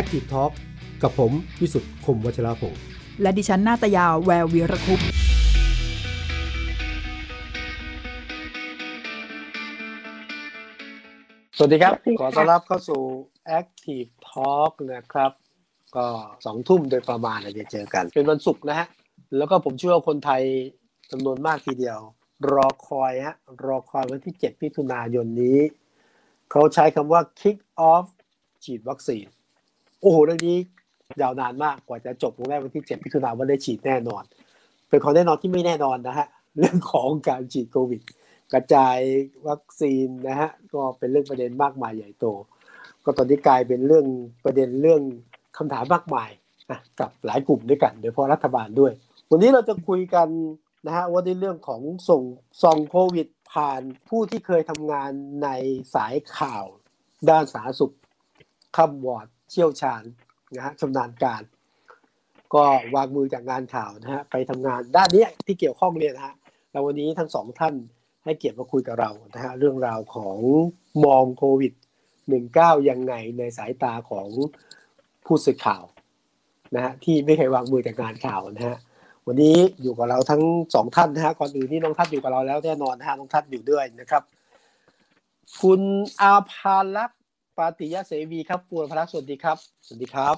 Active Talk กับผมวิสุทธ์คมวัชราภงและดิฉันนาตยาแวววีรคุปสวัสดีครับ ขอต้อนรับเข้าสู่ Active Talk นะครับ ก็สองทุ่มโดยประมาณเราจะเจอกัน เป็นวันศุกร์นะฮะ แล้วก็ผมเชื่อว่าคนไทยจำนวนมากทีเดียว รอคอยฮะ รอคอยวันที่ 7 มิถุนายนนี้ เขาใช้คำว่า kick off ฉีดวัคซีน โอ้โหเรื่องนี้ยาวนานมากกว่าจะจบลงได้วันที่7มิถุนายนว่าได้ฉีดแน่นอน เป็นของแน่นอนที่ไม่แน่นอนนะฮะเรื่องของการฉีดโควิด กระจายวัคซีนนะฮะก็เป็นเรื่องประเด็นมากมายใหญ่โต ก็ตอนนี้กลายเป็นเรื่องประเด็นเรื่องคำถามมากมายนะกับหลายกลุ่มด้วยกันโดยเฉพาะรัฐบาลด้วย วันนี้เราจะคุยกันนะฮะว่าในเรื่องของส่งซองโควิด ผ่านผู้ที่เคยทำงานในสายข่าว ด้านสาธารณสุขคำวอร์ด เชี่ยวชาญนะฮะชำนาญการ ก็วางมือจากงานข่าวนะฮะไปทำงานด้านนี้ที่เกี่ยวข้องเนี่ยนะฮะแล้ววันนี้ทั้งสองท่านให้เกียรติมาคุยกับเรานะฮะเรื่องราวของมองโควิด 19 ยังไงในสายตาของผู้สื่อข่าวนะฮะที่ไม่เคยวางมือจากงานข่าวนะฮะวันนี้อยู่กับเราทั้งสองท่านนะฮะก่อนอื่นนี่น้องทัศน์อยู่กับเราแล้วแน่นอนนะฮะน้องทัศน์อยู่ด้วยนะครับ คุณอาภาลักษ์ ปาติยะเสวีครับปูรพลักษณ์สวัสดีครับ สวัสดีครับ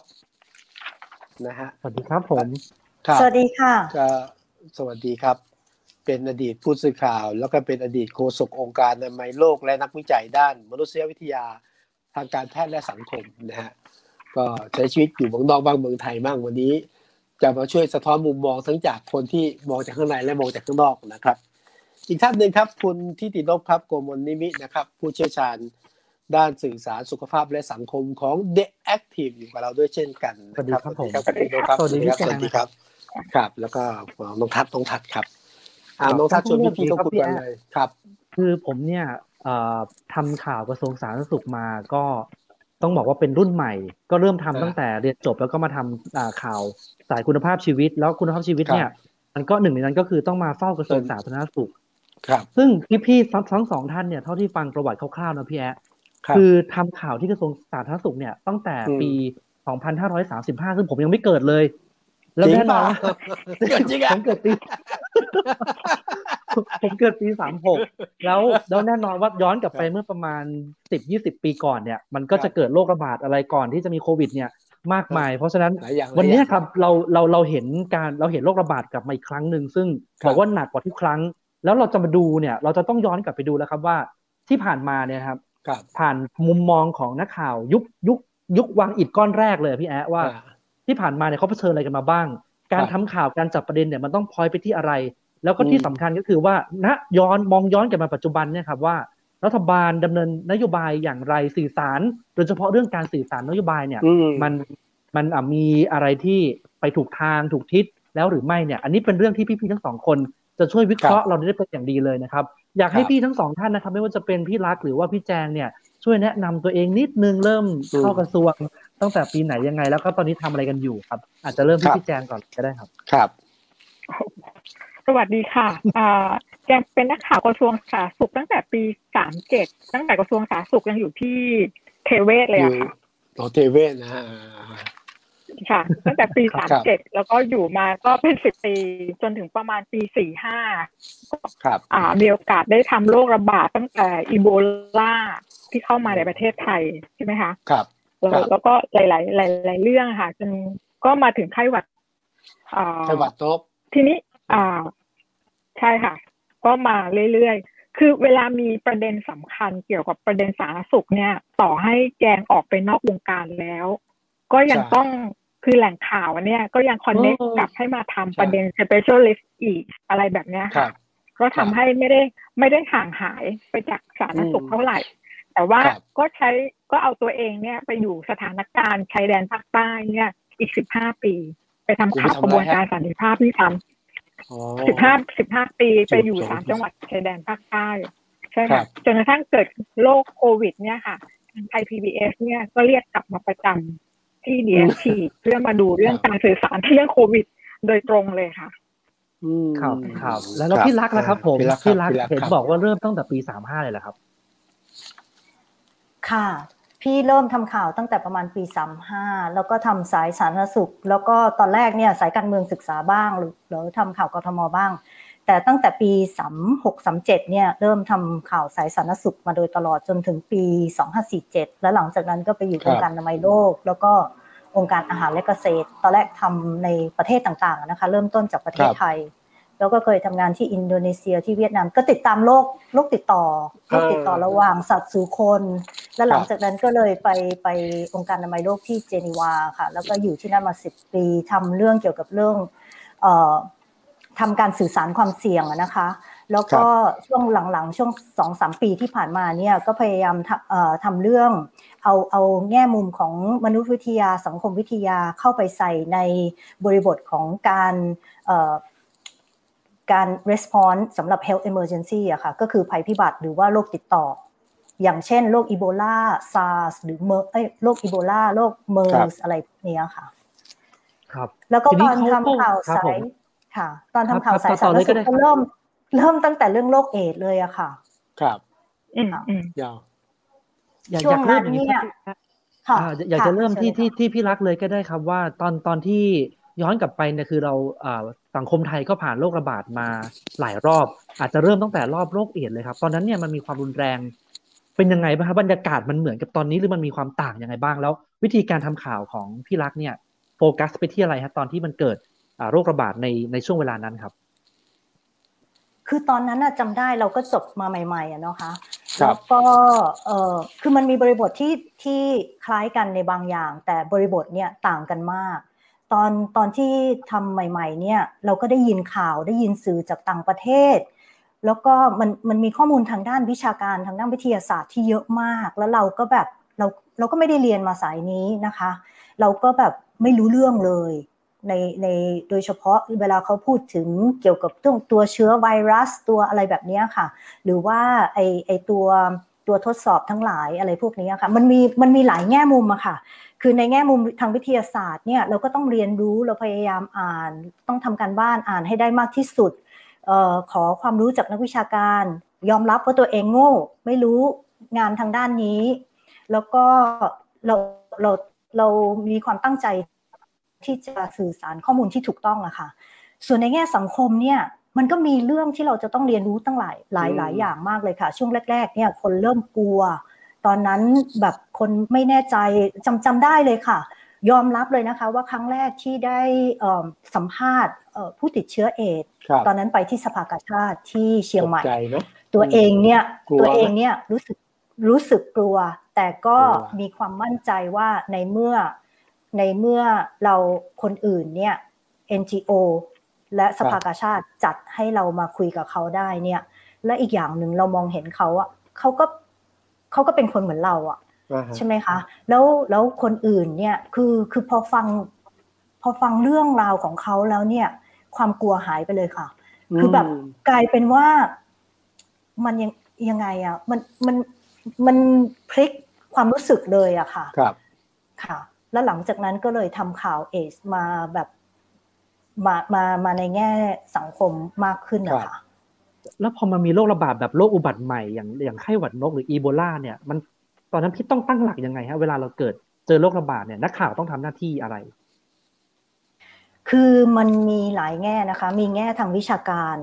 นะฮะสวัสดีครับผมครับสวัสดีค่ะก็สวัสดีครับ เป็นอดีตผู้สื่อข่าว แล้วก็เป็นอดีตโฆษกองค์การอนามัยโลกและนักวิจัยด้าน มนุษยวิทยาทางการแพทย์และสังคมนะฮะก็ใช้ชีวิตอยู่เมืองนอกบ้างเมืองไทยบ้างวันนี้ จะมาช่วยสะท้อนมุมมองทั้งจากคนที่มองจากข้างในและมองจากข้างนอกนะครับ อีกท่านหนึ่งครับ คุณทิตินพครับโกมลนิมิตนะครับ ผู้เชี่ยวชาญ ด้านสื่อสารสุขภาพและสังคมของ The Active อยู่กับเราด้วยเช่นกันนะสวัสดีครับผมสวัสดีครับสวัสดีพี่สวัสดีครับครับ แล้วก็น้องทัศน์น้องทัศน์ครับอ่าน้องทัศน์ชวนพี่พี่ๆต้องคุยกันเลยครับ คือผมเนี่ยเอ่อทำข่าวกระทรวงสาธารณสุขมาก็ต้องบอกว่าเป็นรุ่นใหม่ ก็เริ่มทำอ่าตั้งแต่เรียนจบแล้วก็มาทำอ่าข่าวสายคุณภาพชีวิต แล้วคุณภาพชีวิตเนี่ย มันก็หนึ่งในนั้นก็คือต้องมาเฝ้ากระทรวงสาธารณสุข ครับ ซึ่งพี่ๆทั้งทั้งสองท่านเนี่ยเท่าที่ฟังประวัติคร่าวๆนะพี่แอ๊ะ ครับคือทำข่าวที่กระทรวงสาธารณสุขเนี่ยตั้งแต่อืมปี 2535 ซึ่งผมยังไม่เกิดเลย แล้วแน่นอนว่าจริงอะผมเกิดปีผมเกิดปีสามหกแล้วแล้วแน่นอนว่าย้อนกลับไปเมื่อประมาณสิบยี่สิบปีก่อนเนี่ย มันก็จะเกิดโรคระบาดอะไรก่อนที่จะมีโควิดเนี่ยมากมาย เพราะฉะนั้นหลายอย่างวันหลายเนี้อยย่างครับเราเราเราเห็นการเราเห็นโรคระบาดกลับมาอีกครั้งหนึ่งซึ่งครับบอกว่าหนักกว่าทุกครั้ง แล้วเราจะมาดูเนี่ย เราจะต้องย้อนกลับไปดูแล้วครับว่าที่ผ่านมาเนี่ยครับครับ ผ่านมุมมองของนักข่าวยุคยุคยุควางอิฐก้อนแรกเลยพี่แอะว่าอ่า ที่ผ่านมาเนี่ยเขาเผชิญอะไรกันมาบ้าง การครับทำข่าวการจับประเด็นเนี่ยมันต้องพลอยไปที่อะไร แล้วก็อืมที่สำคัญก็คือว่าณย้อนมองย้อนกลับมาปัจจุบันเนี่ยครับว่ารัฐบาลดำเนินนโยบายอย่างไรสื่อสาร โดยเฉพาะเรื่องการสื่อสารนโยบายเนี่ยอืมมันมันอะมีอะไรที่ไปถูกทางถูกทิศแล้วหรือไม่เนี่ย อันนี้เป็นเรื่องที่พี่ๆทั้งสองคนจะช่วยวิเคราะห์เราได้เป็นอย่างดีเลยนะครับ อยากให้ครับพี่ทั้งสองท่านนะครับ ไม่ว่าจะเป็นพี่รักหรือว่าพี่แจงเนี่ยช่วยแนะนำตัวเองนิดนึงเริ่มเข้ากระทรวงตั้งแต่ปีไหนยังไง แล้วก็ตอนนี้ทำอะไรกันอยู่ครับ อาจจะเริ่มที่พี่แจงก่อนก็ได้ครับ ครับ สวัสดีค่ะอ่าแจงเป็นนักข่าวกระทรวงสาธารณสุขตั้งแต่ปีสามเจ็ดตั้งแต่กระทรวงสาธารณสุขยังอยู่ที่เทเวศเลยอยู่อะค่ะโอเทเวศนะฮะ ค่ะ ตั้งแต่ปีครัสาบมเจ็ดแล้วก็อยู่มาก็เป็นสิบปี จนถึงประมาณปีสี่ห้าครับอ่ามีโอกาสได้ทำโรคระบาดตั้งแต่อีโบลาที่เข้ามาในประเทศไทยใช่ไหมคะครับแล้วครับแล้วก็หลายๆหลายหลายเรื่องค่ะจนก็มาถึงไข้หวัดอ่าไข้หวัดนกทีนี้อ่าใช่ค่ะ ก็มาเรื่อยๆ คือเวลามีประเด็นสำคัญเกี่ยวกับประเด็นสาธารณสุขเนี่ย ต่อให้แจงออกไปนอกวงการแล้ว ก็ยังใช่ต้อง คือแหล่งข่าวอันเนี่ยก็ยังคอนเน c t โอ้กลับให้มาทำใช่ประเด็น specialist อีกอะไรแบบเนี้ยครัค่ะบก็ครัทำบให้ไม่ได้ไม่ได้ห่างหายไปจากสาธารณสุขอืมเท่าไหร่ แต่ว่าครับก็ใช้ก็เอาตัวเองเนี่ยไปอยู่สถานการณ์ชายแดนภาคใต้เนี่ยอีกสิบห้าปี ไปทำข่าวกระบวนการสันติภาพที่ทำอ๋อสิบห้าสิบห้าปีจุดไปอยู่สองสามจังหวัดชายแดนภาคใต้ใช่ครัค่ะบจนกระทั่งเกิดโรคโควิด เนี่ยค่ะไทย PBS เนี่ยก็เรียกกลับมาประจำ ที่ DST เพื่อมาดูเรื่องการสื่อสารเรื่องโควิดโดยตรงเลยค่ะอืมครับครับแล้วแล้วพี่รักนะครับ ผมพี่รักพี่รักพี่รักเห็นครับบอกว่าเริ่มตั้งแต่ปีสามห้าเลยเหรอครับ ค่ะพพี่เริ่มทำข่าวตั้งแต่ประมาณปี35แล้วก็ทำสายสาธารณสุข แล้วก็ตอนแรกเนี่ยสายการเมืองศึกษาบ้างหรือหรือทำข่าวกทมบ้าง แต่ตั้งแต่ปี 36 37 เนี่ยเริ่มทำข่าวสายสาธารณสุขมาโดยตลอดจนถึงปี 2547 แล้วหลังจากนั้นก็ไปอยู่องค์การอนามัยโลก แล้วก็องค์การอาหารและเกษตร ตอนแรกทำในประเทศต่างๆนะคะ เริ่มต้นจากประเทศไทย แล้วก็เคยทำงานที่อินโดนีเซียที่เวียดนามก็ติดตามโรคโรคติดต่อโรคติดต่อระหว่างสัตว์สู่คน แล้วหลังจากนั้นก็เลยไปไปองค์การอนามัยโลกที่เจนีวาค่ะ แล้วก็อยู่ที่นั่นมาสิบปีทำเรื่องเกี่ยวกับเรื่องเอ่อ ทำการสื่อสารความเสี่ยงนะคะ แล้วก็ช่วงหลังๆ ช่วงสองสามปีที่ผ่านมาเนี่ยก็พยายามทำเอ่อทำเรื่องเอาเอาแง่มุมของมนุษยวิทยาสังคมวิทยาเข้าไปใส่ในบริบทของการเอ่อการ response สำหรับ health emergency อะค่ะก็คือภัยพิบัติหรือว่าโรคติดต่อ อย่างเช่นโรคอีโบลาซาร์สหรือเมอร์สเอ้ยโรคอีโบลาโรคเมอร์สอะไรพวกนี้ค่ะ ครับ แล้วก็ทีนี้ตอนเขาทำข่าวครับสาผยม ค่ะ ตอนครับทำข่าวสายต่สาอธารเลณยก็สุขได้ก็เริ่ม เริ่มตั้งแต่เรื่องโรคเอดส์เลยอะค่ะ ครับอืมอืมยาวอยากช่อวงยากเริ่มนั้นอย่างนี้เนี่ยครับค่ะอ่าอยากจะเริ่มที่ชิญที่ลยค่ะที่พี่รักเลยก็ได้ครับว่า ตอนตอนที่ย้อนกลับไปเนี่ยคือเราอ่าสังคมไทยก็ผ่านโรคระบาดมาหลายรอบ อาจจะเริ่มตั้งแต่รอบโรคเอดส์เลยครับ ตอนนั้นเนี่ยมันมีความรุนแรง เป็นยังไงบ้างครับบรรยากาศมันเหมือนกับตอนนี้หรือมันมีความต่างยังไงบ้างแล้ว วิธีการทำข่าวของพี่รักเนี่ย โฟกัสไปที่อะไรครับตอนที่มันเกิดอ่า โรคระบาดในในช่วงเวลานั้นครับ คือตอนนั้นน่ะจำได้เราก็จบมาใหม่ๆอะเนาะคะครัแล้บวก็เออคือมันมีบริบทที่ที่คล้ายกันในบางอย่าง แต่บริบทเนี่ยต่างกันมาก ตอนตอนที่ทำใหม่ ๆ เนี่ยเราก็ได้ยินข่าวได้ยินสื่อจากต่างประเทศ แล้วก็มันมันมีข้อมูลทางด้านวิชาการทางด้านวิทยาศาสตร์ที่เยอะมาก แล้วเราก็แบบเราเราก็ไม่ได้เรียนมาสายนี้นะคะ เราก็แบบไม่รู้เรื่องเลย ในในโดยเฉพาะเวลาเขาพูดถึงเกี่ยวกับตัวตัวเชื้อไวรัสตัวอะไรแบบนี้ค่ะ หรือว่าไอไอตัวตัวทดสอบทั้งหลายอะไรพวกนี้ค่ะมันมีมันมีหลายแง่มุมอะค่ะ คือในแง่มุมทางวิทยาศาสตร์เนี่ยเราก็ต้องเรียนรู้เราพยายามอ่าน ต้องทำการบ้านอ่านให้ได้มากที่สุดออขอความรู้จากนักวิชาการ ยอมรับว่าตัวเองโง่ ไม่รู้งานทางด้านนี้ แล้วก็เราเราเรามีความตั้งใจ ที่จะสื่อสารข้อมูลที่ถูกต้องอะค่ะ ส่วนในแง่สังคมเนี่ยมันก็มีเรื่องที่เราจะต้องเรียนรู้ตั้งหลายหลายหลายอย่างมากเลยค่ะ ช่วงแรก ๆ เนี่ยคนเริ่มกลัว ตอนนั้นแบบคนไม่แน่ใจจำจำได้เลยค่ะ ยอมรับเลยนะคะ ว่าครั้งแรกที่ได้เอิ่มสัมภาษณ์เอ่อผู้ติดเชื้อเอดส์ครับตอนนั้นไปที่สภากาชาติที่เชียงใหม่ตกใจเนอะตัวเองเนี่ยกลัวไหมตัวเองเนี่ยรู้สึกรู้สึกกลัว แต่ก็กลัวมีความมั่นใจว่าในเมื่อ ในเมื่อเราคนอื่นเนี่ย NGO และสภากาชาติจัดให้เรามาคุยกับเขาได้เนี่ย และอีกอย่างหนึ่งเรามองเห็นเขาอะเขาก็เขาก็เป็นคนเหมือนเราอะอ่าฮะใช่ไหมคะ แล้วแล้วคนอื่นเนี่ยคือคือพอฟัง พอฟังเรื่องราวของเขาแล้วเนี่ย ความกลัวหายไปเลยค่ะ คือแบบอืมกลายเป็นว่ามันยังยังไงอะมันมันมันพลิกความรู้สึกเลยอะค่ะ ครับค่ะ แล้วหลังจากนั้นก็เลยทำข่าวเอสมาแบบมามามาในแง่สังคมมากขึ้นนะคะแล้วพอมันมีโรคระบาดแบบโรคอุบัติใหม่อย่างอย่างไข้หวัดนกหรืออีโบลาเนี่ยมันตอนนั้นพี่ต้องตั้งหลักยังไงฮะเวลาเราเกิดเจอโรคระบาดเนี่ยนักข่าวต้องทำหน้าที่อะไร คือมันมีหลายแง่นะคะ มีแง่ทางวิชาการ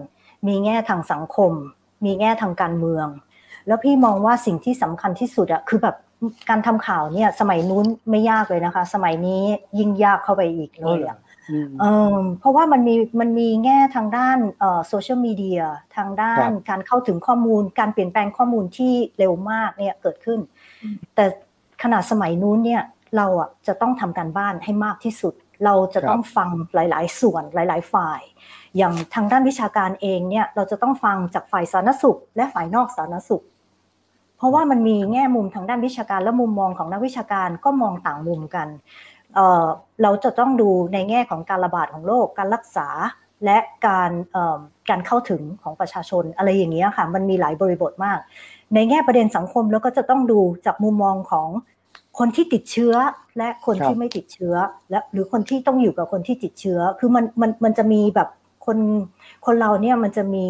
มีแง่ทางสังคม มีแง่ทางการเมือง แล้วพี่มองว่าสิ่งที่สำคัญที่สุดอะคือแบบ การทำข่าวเนี่ย สมัยนู้นไม่ยากเลยนะคะ สมัยนี้ยิ่งยากเข้าไปอีกเลยอะอืมเออเพราะว่ามันมีมันมีแง่ทางด้านโซเชียลมีเดียทางด้าครันบการเข้าถึงข้อมูล การเปลี่ยนแปลงข้อมูลที่เร็วมากเนี่ยเกิดขึ้น แต่ขนาดสมัยนู้นเนี่ยเราอะจะต้องทำการบ้านให้มากที่สุด เราจะต้องฟังหลาย ๆ ส่วนหลาย ๆ ฝ่าย อย่างทางด้านวิชาการเองเนี่ยเราจะต้องฟังจากฝ่ายสาธารณสุข และฝ่ายนอกสาธารณสุขเพ ราะว่ามันมีแง่มุมทางด้านวิชาการและมุมมองของนักวิชาการก็มองต่างมุมกันเออเราจะต้องดูในแง่ของการระบาดของโรคการรักษาและการการเข้าถึงของประชาชนอะไรอย่างเงี้ยค่ะมันมีหลายบริบทมาก ในแง่ประเด็นสังคมแล้วก็จะต้องดูจากมุมมองของคนที่ติดเชื้อและคนที่ไม่ติดเชื้อ และหรือคนที่ต้องอยู่กับคนที่ติดเชื้อ คือมันมันมันจะมีแบบคนคนเราเนี่ยมันจะมี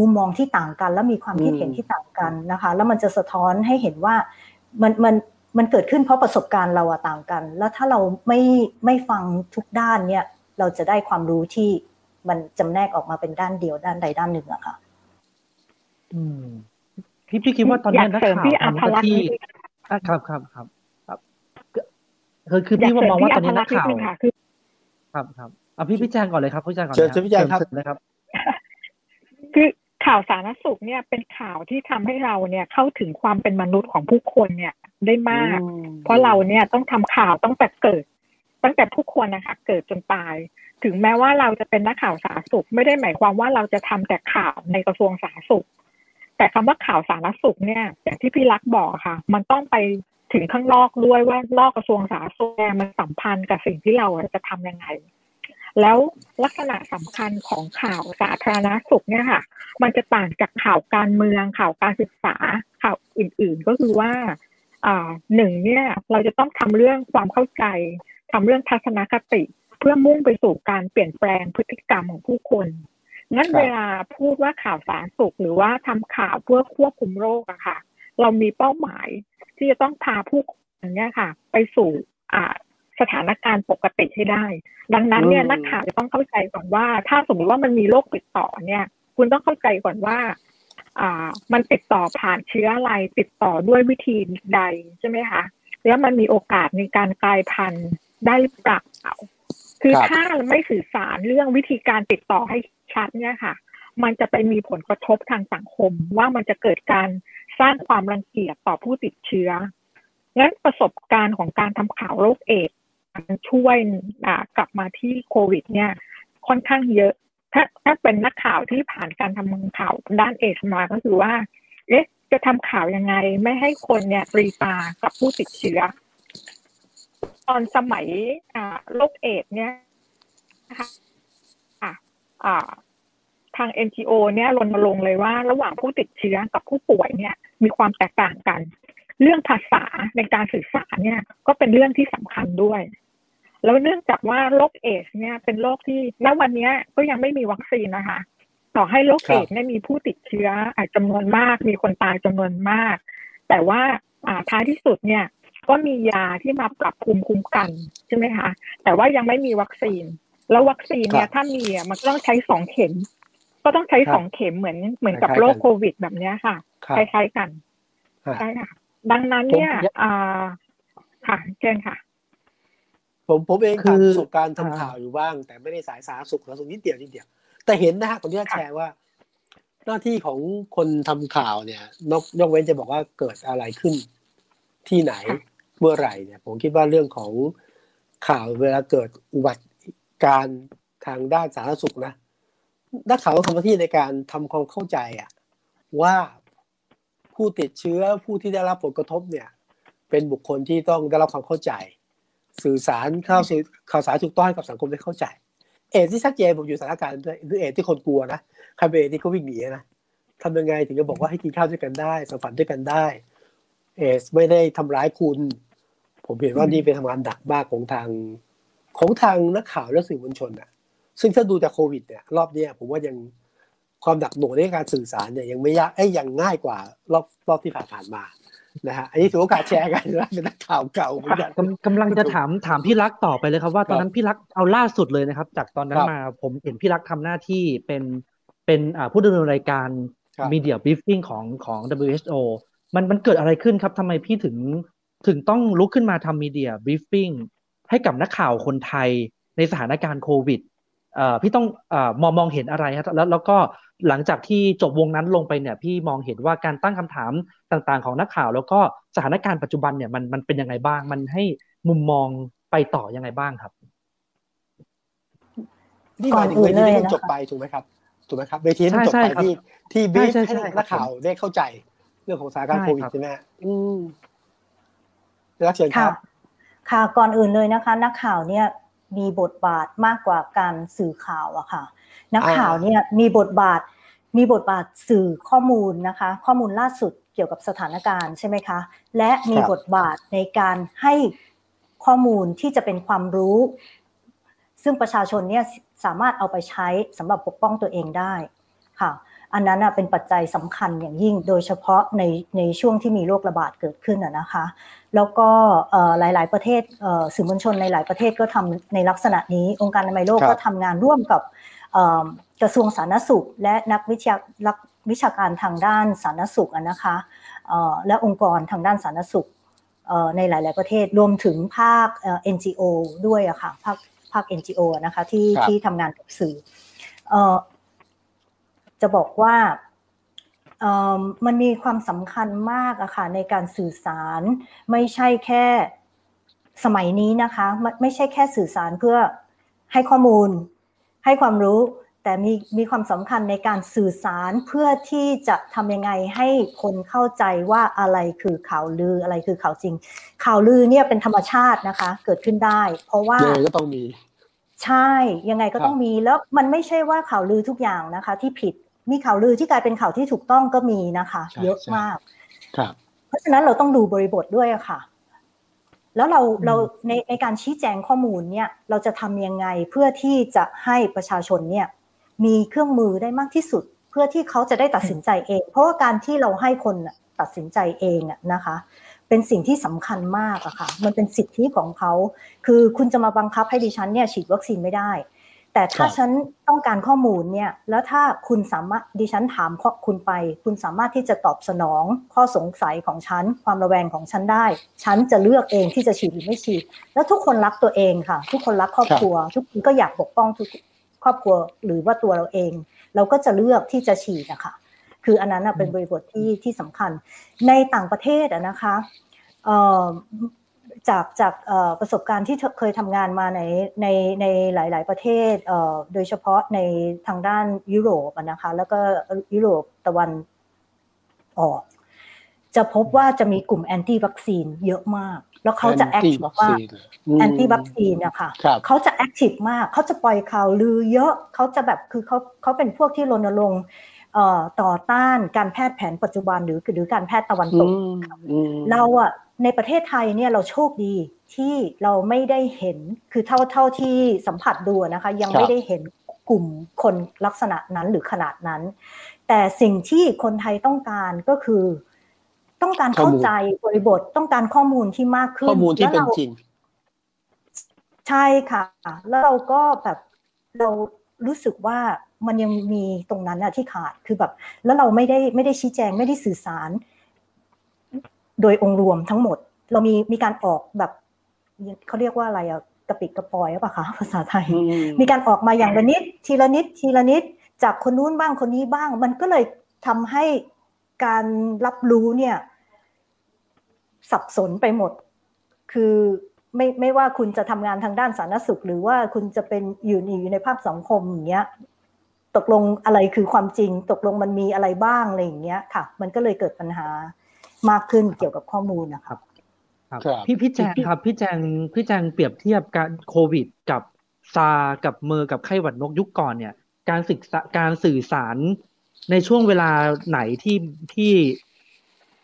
มุมมองที่ต่างกัน และมีความคิดเห็นที่ต่างกันนะคะ แล้วมันจะสะท้อนให้เห็นว่ามันมันมันเกิดขึ้นเพราะประสบการณ์เราอะต่างกัน แล้วถ้าเราไม่ไม่ฟังทุกด้านเนี่ย เราจะได้ความรู้ที่มันจำแนกออกมาเป็นด้านเดียวด้านใดด้านหนึ่งอะค่ะอืมพี่พี่คิดว่าตอนอยานี้กนักเสริมข่าวพี่อัทำหพน้าลักษณ์ที่นิดนึงอะครับครับครับครับคือคืออยากพี่ว่าเสริมมองว่าพี่ตอัอนนี้พลันักกษณ์นิดข่าวนึงค่ะคือครับครับอะพี่พี่แจงก่อนเลยครับพี่แจงก่อนเชิญเลยเชิญพี่แจงครับเชิญเลยครับ คือ ข่าวสาธารณสุขเนี่ยเป็นข่าวที่ทำให้เราเนี่ยเข้าถึงความเป็นมนุษย์ของผู้คนเนี่ยได้มาก เพราะเราเนี่ยต้องทำข่าวตั้งแต่เกิด ตั้งแต่ผู้คนนะคะเกิดจนตาย ถึงแม้ว่าเราจะเป็นนักข่าวสาธารณสุข ไม่ได้หมายความว่าเราจะทำแต่ข่าวในกระทรวงสาธารณสุข แต่คำว่าข่าวสาธารณสุขเนี่ยอย่างที่พี่รักบอกค่ะ มันต้องไปถึงข้างนอกด้วยว่านอกกระทรวงสาธารณสุขเนี่ยมันสัมพันธ์กับสิ่งที่เราจะทำยังไง แล้วลักษณะสำคัญของข่าวสาธารณสุขเนี่ยค่ะ มันจะต่างจากข่าวการเมืองข่าวการศึกษาข่าวอื่นๆ ก็คือว่าอ่าหนึ่งเนี่ยเราจะต้องทำเรื่องความเข้าใจทำเรื่องทัศนคติ เพื่อมุ่งไปสู่การเปลี่ยนแปลงพฤติกรรมของผู้คนงั้นครับเวลาพูดว่าข่าวสาธารณสุขหรือว่าทำข่าวเพื่อควบคุมโรคอะค่ะ เรามีเป้าหมายที่จะต้องพาผู้คนเนี่ยค่ะ ไปสู่อ่า สถานการณ์ปกติให้ได้ ดังนั้นเนี่ยอืมนักข่าวจะต้องเข้าใจก่อนว่า ถ้าสมมติว่ามันมีโรคติดต่อเนี่ย คุณต้องเข้าใจก่อนว่าอ่ามันติดต่อผ่านเชื้ออะไรติดต่อด้วยวิธีใดใช่ไหมคะแล้วมันมีโอกาสในการกลายพันธุ์ได้หรือเปล่าคือครับถ้าไม่สื่อสารเรื่องวิธีการติดต่อให้ชัดเนี่ยค่ะ มันจะไปมีผลกระทบทางสังคม ว่ามันจะเกิดการสร้างความรังเกียจต่อผู้ติดเชื้อ งั้นประสบการณ์ของการทำข่าวโรคเอดส์มัน ช่วยกลับมาที่โควิด เนี่ย ค่อนข้างเยอะ ถ้าถ้าเป็นนักข่าวที่ผ่านการทำข่าวด้านเอดส์มาก็คือว่า เอ๊ะ จะทำข่าวยังไง ไม่ให้คนเนี่ยรีตากับผู้ติดเชื้อตอนสมัยโรคเอดส์เนี่ยนะคะอ่าอ่าทาง NGO เนี่ยรณรงค์เลยว่าระหว่างผู้ติดเชื้อกับผู้ป่วยเนี่ย มีความแตกต่างกัน เรื่องภาษาในการสื่อสารเนี่ย ก็เป็นเรื่องที่สำคัญด้วย แล้วเนื่องจากว่าโรคเอดส์เนี่ยเป็นโรคที่ณวันเนี้ยก็ยังไม่มีวัคซีนนะคะ ต่อให้โรคครับเอดส์เนี่ยมีผู้ติดเชื้ออาจจำนวนมาก มีคนตายจำนวนมาก แต่ว่าอ่าท้ายที่สุดเนี่ยก็มียาที่มาปรับภูมิคุ้มกันใช่ไหมคะ แต่ว่ายังไม่มีวัคซีน แล้ววัคซีนเนี่ครัยบถ้ามีอะมันก็ต้องใช้สองเข็ม ก็ต้องใช้ครับสองเข็มเหมือนเหมือนกับคล้ายๆโรคกันโควิดแบบเนี้ยค่ะครับคล้ายๆกันฮะใช่ค่ะ ดังนั้นเนี่ยผมอ่าค่ะเช่นค่ะ ผมผมเองคือผ่านประสบการณ์อ่าทำข่าวอยู่บ้าง แต่ไม่ได้สายสาธารณสุขแล้วสุขนิดเดียวนิดเดียว แต่เห็นนะฮะผมที่จะแชร์ว่า หน้าที่ของคนทำข่าวเนี่ย นอกยกเว้นจะบอกว่าเกิดอะไรขึ้น ที่ไหนค่ะเมื่อไหร่เนี่ย ผมคิดว่าเรื่องของข่าวเวลาเกิดอุบัติการณ์ทางด้านสาธารณสุขนะนักข่าวต้องทำหน้าที่ในการทำความเข้าใจอะว่าผู้ติดเชื้อผู้ที่ได้รับผลกระทบเนี่ย เป็นบุคคลที่ต้องได้รับความเข้าใจ สื่อสารข่าวสื่อข่าวสารถูกต้องให้กับสังคมได้เข้าใจ เอดส์ที่ชัดเจนผมอยู่สถานการณ์ด้วยคือเอดส์ที่คนกลัวนะใครเป็นเอดส์ที่เขาวิ่งหนีนะทำยังไงถึงจะบอกว่าให้กินข้าวด้วยกันได้สัมผัสด้วยกันได้ เอดส์ไม่ได้ทำร้ายคุณ ผมเห็นว่านี่เป็นทำงานหนักมากของทางของทางนักข่าวและสื่อมวลชนอะ ซึ่งถ้าดูจากโควิดเนี่ยรอบเนี้ยผมว่ายังความหนักหน่วงในการสื่อสารเนี่ยยังไม่ยากเอ้ยยังง่ายกว่ารอบรอบที่ผ่านๆมา นะฮะอันนี้ถือโอกาสแชร์กันนะเป็นนักข่าวเก่าเหมือนกันกำกำลังจะถามถามพี่รักต่อไปเลยครับ ว่าตอนนั้นพี่รักเอาล่าสุดเลยนะครับ จากตอนนั้นครับมาผมเห็นพี่รักทำหน้าที่เป็นเป็นอ่าผู้ดำเนินรายการครับมีเดียบ i ฟ f ิ n งของของ WHO มันมันเกิดอะไรขึ้นครับทำไมพี่ถึงถึงต้องลุกขึ้นมาทำมีเดียบ i ฟ f ิ n งให้กับนักข่าวคนไทยในสถานการณ์โควิดเอ่อ พี่ต้องเอ่อมองมองเห็นอะไรครับแล้วแล้วก็หลังจากที่จบวงนั้นลงไปเนี่ยพี่มองเห็นว่าการตั้งคำถามต่างๆ ของนักข่าว แล้วก็สถานการณ์ปัจจุบันเนี่ยมันมันเป็นยังไงบ้าง มันให้มุมมองไปต่อยังไงบ้างครับนี่หมายถึงก่เวอนอื่นทีเลยที่มันนะคะจบไปถูกไหมครับถูกไหมครับเวทีที่มันจบใช่ไปใช่ครับที่ที่บีฟใช่ให้ใช่นักข่าวครับผมได้เข้าใจ เรื่องของสถานการณ์ใช่โควิดครับใช่ไหมฮะอืมรักเชิญคค่ะรับ ค่ะก่อนอื่นเลยนะคะ นักข่าวเนี่ย มีบทบาทมากกว่าการสื่อข่าวอะค่ะ นักข่าวเนี่ยมีบทบาทมีบทบาทสื่อข้อมูลนะคะ ข้อมูลล่าสุดเกี่ยวกับสถานการณ์ใช่ไหมคะ และมีครับบทบาทในการให้ข้อมูลที่จะเป็นความรู้ ซึ่งประชาชนเนี่ยสามารถเอาไปใช้สำหรับปกป้องตัวเองได้ค่ะ อันนั้นเป็นปัจจัยสำคัญอย่างยิ่ง โดยเฉพาะในในช่วงที่มีโรคระบาดเกิดขึ้นนะคะ แล้วก็หลาย ๆ ประเทศสื่อมวลชนในหลายประเทศก็ทำในลักษณะนี้ องค์การอนามัยโลกก็ทำงานร่วมกับกระทรวงสาธารณสุข และนักวิชาวิชาการทางด้านสาธารณสุขนะคะและองค์กรทางด้านสาธารณสุขในหลาย ๆ ประเทศรวมถึงภาค NGO ด้วยอะค่ะภาคภาค NGO นะคะที่ที่ทำงานกับสื่อ จะบอกว่ามันมีความสำคัญมากอะค่ะในการสื่อสารไม่ใช่แค่สมัยนี้นะคะไม่ใช่แค่สื่อสารเพื่อให้ข้อมูล ให้ความรู้ แต่มีมีความสำคัญในการสื่อสารเพื่อที่จะทำยังไงให้คนเข้าใจว่าอะไรคือข่าวลืออะไรคือข่าวจริง ข่าวลือเนี่ยเป็นธรรมชาตินะคะ เกิดขึ้นได้ เพราะว่ายังไงก็ต้องมี ใช่ยังไงก็ต้องมีแล้วมันไม่ใช่ว่าข่าวลือทุกอย่างนะคะ ที่ผิด มีข่าวลือที่กลายเป็นข่าวที่ถูกต้องก็มีนะคะ เยอะมากครับเพราะฉะนั้นเราต้องดูบริบทด้วยอะค่ะ แล้วเราเราในในการชี้แจงข้อมูลเนี่ย เราจะทำยังไงเพื่อที่จะให้ประชาชนเนี่ย มีเครื่องมือได้มากที่สุด เพื่อที่เขาจะได้ตัดสินใจเอง เพราะว่าการที่เราให้คนตัดสินใจเองนะคะ เป็นสิ่งที่สำคัญมากอะค่ะ มันเป็นสิทธิของเขา คือคุณจะมาบังคับให้ดิฉันเนี่ยฉีดวัคซีนไม่ได้ แต่ถ้าฉันต้องการข้อมูลเนี่ย แล้วถ้าคุณสามารถดิฉันถามคุณไป คุณสามารถที่จะตอบสนองข้อสงสัยของฉัน ความระแวงของฉันได้ ฉันจะเลือกเองที่จะฉีดหรือไม่ฉีด แล้วทุกคนรักตัวเองค่ะ ทุกคนรักครอบครัว ทุกคนก็อยากปกป้องทุกครอบครัวหรือว่าตัวเราเอง เราก็จะเลือกที่จะฉีดนะคะคืออันนั้นเป็นบริบทที่ที่สำคัญในต่างประเทศนะคะ จากจากประสบการณ์ที่เคยทำงานมาในในในหลาย ๆ ประเทศโดยเฉพาะในทางด้านยุโรปนะคะแล้วก็ยุโรปตะวันออก จะพบว่าจะมีกลุ่ม anti วัคซีนเยอะมาก แล้วเขาจะ active มาก anti วัคซีนนะคะเขาจะ active มากเขาจะปล่อยข่าวลือเยอะเขาจะแบบคือเขาเขาเป็นพวกที่รณรงค์ต่อต้านการแพทย์แผนปัจจุบันหรือหรือการแพทย์ตะวันตกเราอะ ในประเทศไทยเนี่ยเราโชคดีที่เราไม่ได้เห็นคือเท่าเท่าที่สัมผัสดูนะคะ ยังไม่ได้เห็นกลุ่มคนลักษณะนั้นหรือขนาดนั้น แต่สิ่งที่คนไทยต้องการก็คือ ต้องการเข้าใจบริบทต้องการข้อมูลที่มากขึ้นข้อมูลที่เป็นจริงใช่ค่ะ แล้วเราก็แบบเรารู้สึกว่ามันยังมีตรงนั้นอะที่ขาดคือแบบ แล้วเราไม่ได้ไม่ได้ชี้แจงไม่ได้สื่อสาร โดยองค์รวมทั้งหมด เรามีมีการออกแบบเขาเรียกว่าอะไรอะกระปิดกระปอยหรือเปล่าคะภาษาไทย มีการออกมาอย่างละนิด ทีละนิด ทีละนิด จากคนนู้นบ้างคนนี้บ้าง มันก็เลยทำให้การรับรู้เนี่ย สับสนไปหมด คือไม่ไม่ว่าคุณจะทำงานทางด้านสาธารณสุข หรือว่าคุณจะเป็นอยู่อยู่ในภาพสังคมอย่างเงี้ย ตกลงอะไรคือความจริง ตกลงมันมีอะไรบ้างอะไรอย่างเงี้ยค่ะ มันก็เลยเกิดปัญหา มากขึ้นเกี่ยวกับข้อมูลนะครับครับพี่พี่แจงครับพี่แจงพี่แจงเปรียบเทียบการโควิด กับซากับเมอร์กับไข้หวัดนกยุคก่อนเนี่ย การศึกษาการสื่อสารในช่วงเวลาไหนที่ที่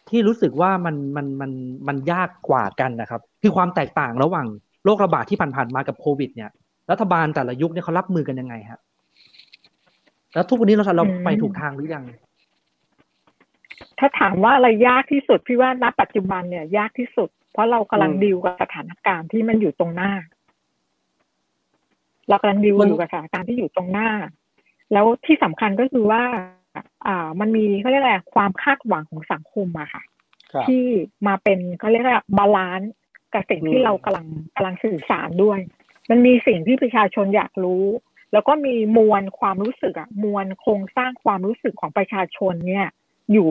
ที่รู้สึกว่ามันมันมันมันยากกว่ากันนะครับ คือความแตกต่างระหว่างโรคระบาดที่ผ่านๆมากับโควิด เนี่ย รัฐบาลแต่ละยุคเนี่ยเขารับมือกันยังไงฮะแล้วทุกวันนี้เราเราไปถูกทางหรือยัง ถ้าถามว่าอะไรยากที่สุดพี่ว่าณปัจจุบันเนี่ย ยากที่สุด เพราะเรากำลังดิวกับสถานการณ์ที่มันอยู่ตรงหน้า เรากำลังดิวอยู่กับสถานการณ์ที่อยู่ตรงหน้า แล้วที่สำคัญก็คือว่า อ่า มันมีเขาเรียกอะไรความคาดหวังของสังคมอะค่ะ ที่มาเป็นเขาเรียกว่าบาลานซ์กับสิ่งที่เรากำลังกำลังสื่อสารด้วย มันมีสิ่งที่ประชาชนอยากรู้แล้วก็มีมวลความรู้สึกอะมวลโครงสร้างความรู้สึกของประชาชนเนี่ย อยู่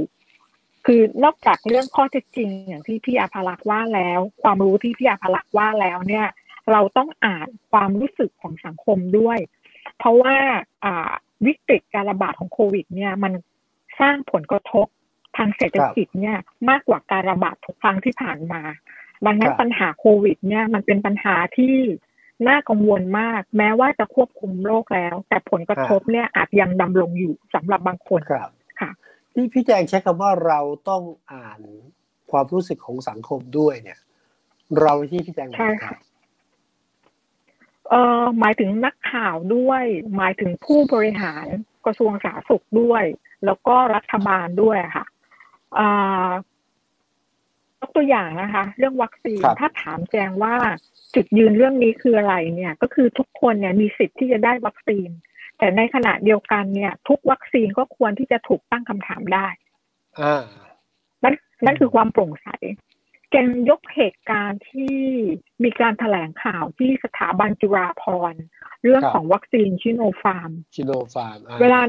คือนอกจากเรื่องข้อเท็จจริง อย่างที่พี่อาภารักษ์ว่าแล้ว ความรู้ที่พี่อาภารักษ์ว่าแล้วเนี่ย เราต้องอ่านความรู้สึกของสังคมด้วย เพราะว่าอ่าวิกฤตการระบาดของโควิด เนี่ยมันสร้างผลกระทบทางเศรษฐกิจเนี่ยมากกว่าการระบาดทุกครั้งที่ผ่านมา ดังนั้นปัญหาโควิด เนี่ยมันเป็นปัญหาที่น่ากังวลมาก แม้ว่าจะควบคุมโรคแล้ว แต่ผลกระทบเนี่ยอาจยังดำรงอยู่สำหรับบางคนครับค่ะ ที่พี่แจงใช้คำว่าเราต้องอ่านความรู้สึกของสังคมด้วยเนี่ย เราที่พี่แจงใช่ค่ะเอ่อหมายถึงนักข่าวด้วย หมายถึงผู้บริหารกระทรวงสาธารณสุขด้วย แล้วก็รัฐบาลด้วยค่ะอ่ายกตัวอย่างนะคะ เรื่องวัคซีนครับถ้าถามแจงว่าจุดยืนเรื่องนี้คืออะไรเนี่ย ก็คือทุกคนเนี่ยมีสิทธิ์ที่จะได้วัคซีน แต่ในขณะเดียวกันเนี่ย ทุกวัคซีนก็ควรที่จะถูกตั้งคำถามได้อ่านั่นนั่นคือความโปร่งใสแกนยกเหตุการณ์ที่มีการแถลงข่าวที่สถาบันจุฬาภรณ์เรื่องครับของวัคซีนซิโนฟาร์ม ซิโนฟาร์มเอ่อเวลา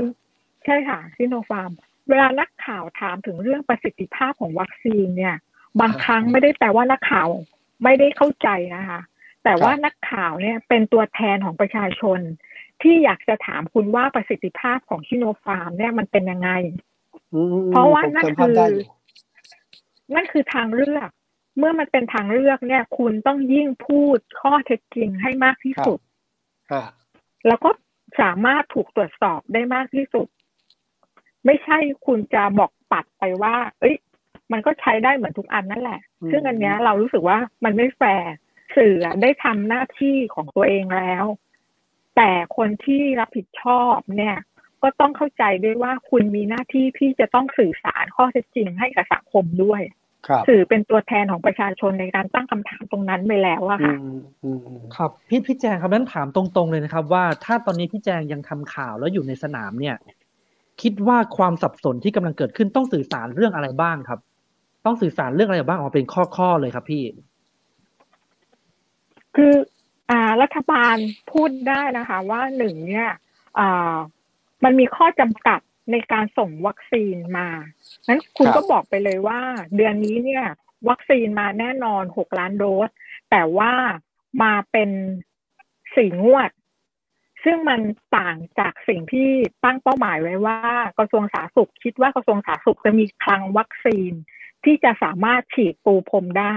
ใช่ค่ะซิโนฟาร์ม เวลานักข่าวถามถึงเรื่องประสิทธิภาพของวัคซีนเนี่ย บางครั้งไม่ได้แปลว่านักข่าวไม่ได้เข้าใจนะคะ แต่ว่านักข่าวเนี่ยเป็นตัวแทนของประชาชน ที่อยากจะถามคุณว่าประสิทธิภาพของซิโนฟาร์มเนี่ยมันเป็นยังไงอืมอืมเพราะว่าผมนั่นจำภาพคือได้อยู่นั่นคือทางเลือก เมื่อมันเป็นทางเลือกเนี่ย คุณต้องยิ่งพูดข้อเท็จจริงให้มากที่สุดอ่าแล้วก็สามารถถูกตรวจสอบได้มากที่สุด ไม่ใช่คุณจะบอกปัดไปว่า เอ้ย มันก็ใช้ได้เหมือนทุกอันนั่นแหละอืมซึ่งอันเนี้ยเรารู้สึกว่ามันไม่แฟร์สื่อได้ทำหน้าที่ของตัวเองแล้ว แต่คนที่รับผิดชอบเนี่ยก็ต้องเข้าใจด้วยว่าคุณมีหน้าที่ที่จะต้องสื่อสารข้อเท็จจริงให้กับสังคมด้วยครับสื่อเป็นตัวแทนของประชาชนในการตั้งคำถามตรงนั้นไปแล้วอะอืค่ะมอืมอืมครับพี่พี่แจงครับนั้นถามตรงๆเลยนะครับ ว่าถ้าตอนนี้พี่แจงยังทำข่าวแล้วอยู่ในสนามเนี่ย คิดว่าความสับสนที่กำลังเกิดขึ้นต้องสื่อสารเรื่องอะไรบ้างครับ ต้องสื่อสารเรื่องอะไรบ้างออกมาเป็นข้อๆเลยครับพี่ คืออ่า รัฐบาลพูดได้นะคะ ว่าหนึ่งเนี่ยมันมีข้อจำกัดในการส่งวัคซีนมานั้นคุณก็บอกไปเลยว่า เดือนนี้เนี่ย วัคซีนมาแน่นอนหกล้านโดส แต่ว่ามาเป็นสี่งวด ซึ่งมันต่างจากสิ่งที่ตั้งเป้าหมายไว้ว่า กระทรวงสาธารณสุขคิดว่ากระทรวงสาธารณสุขจะมีคลังวัคซีนที่จะสามารถฉีดปูพรมได้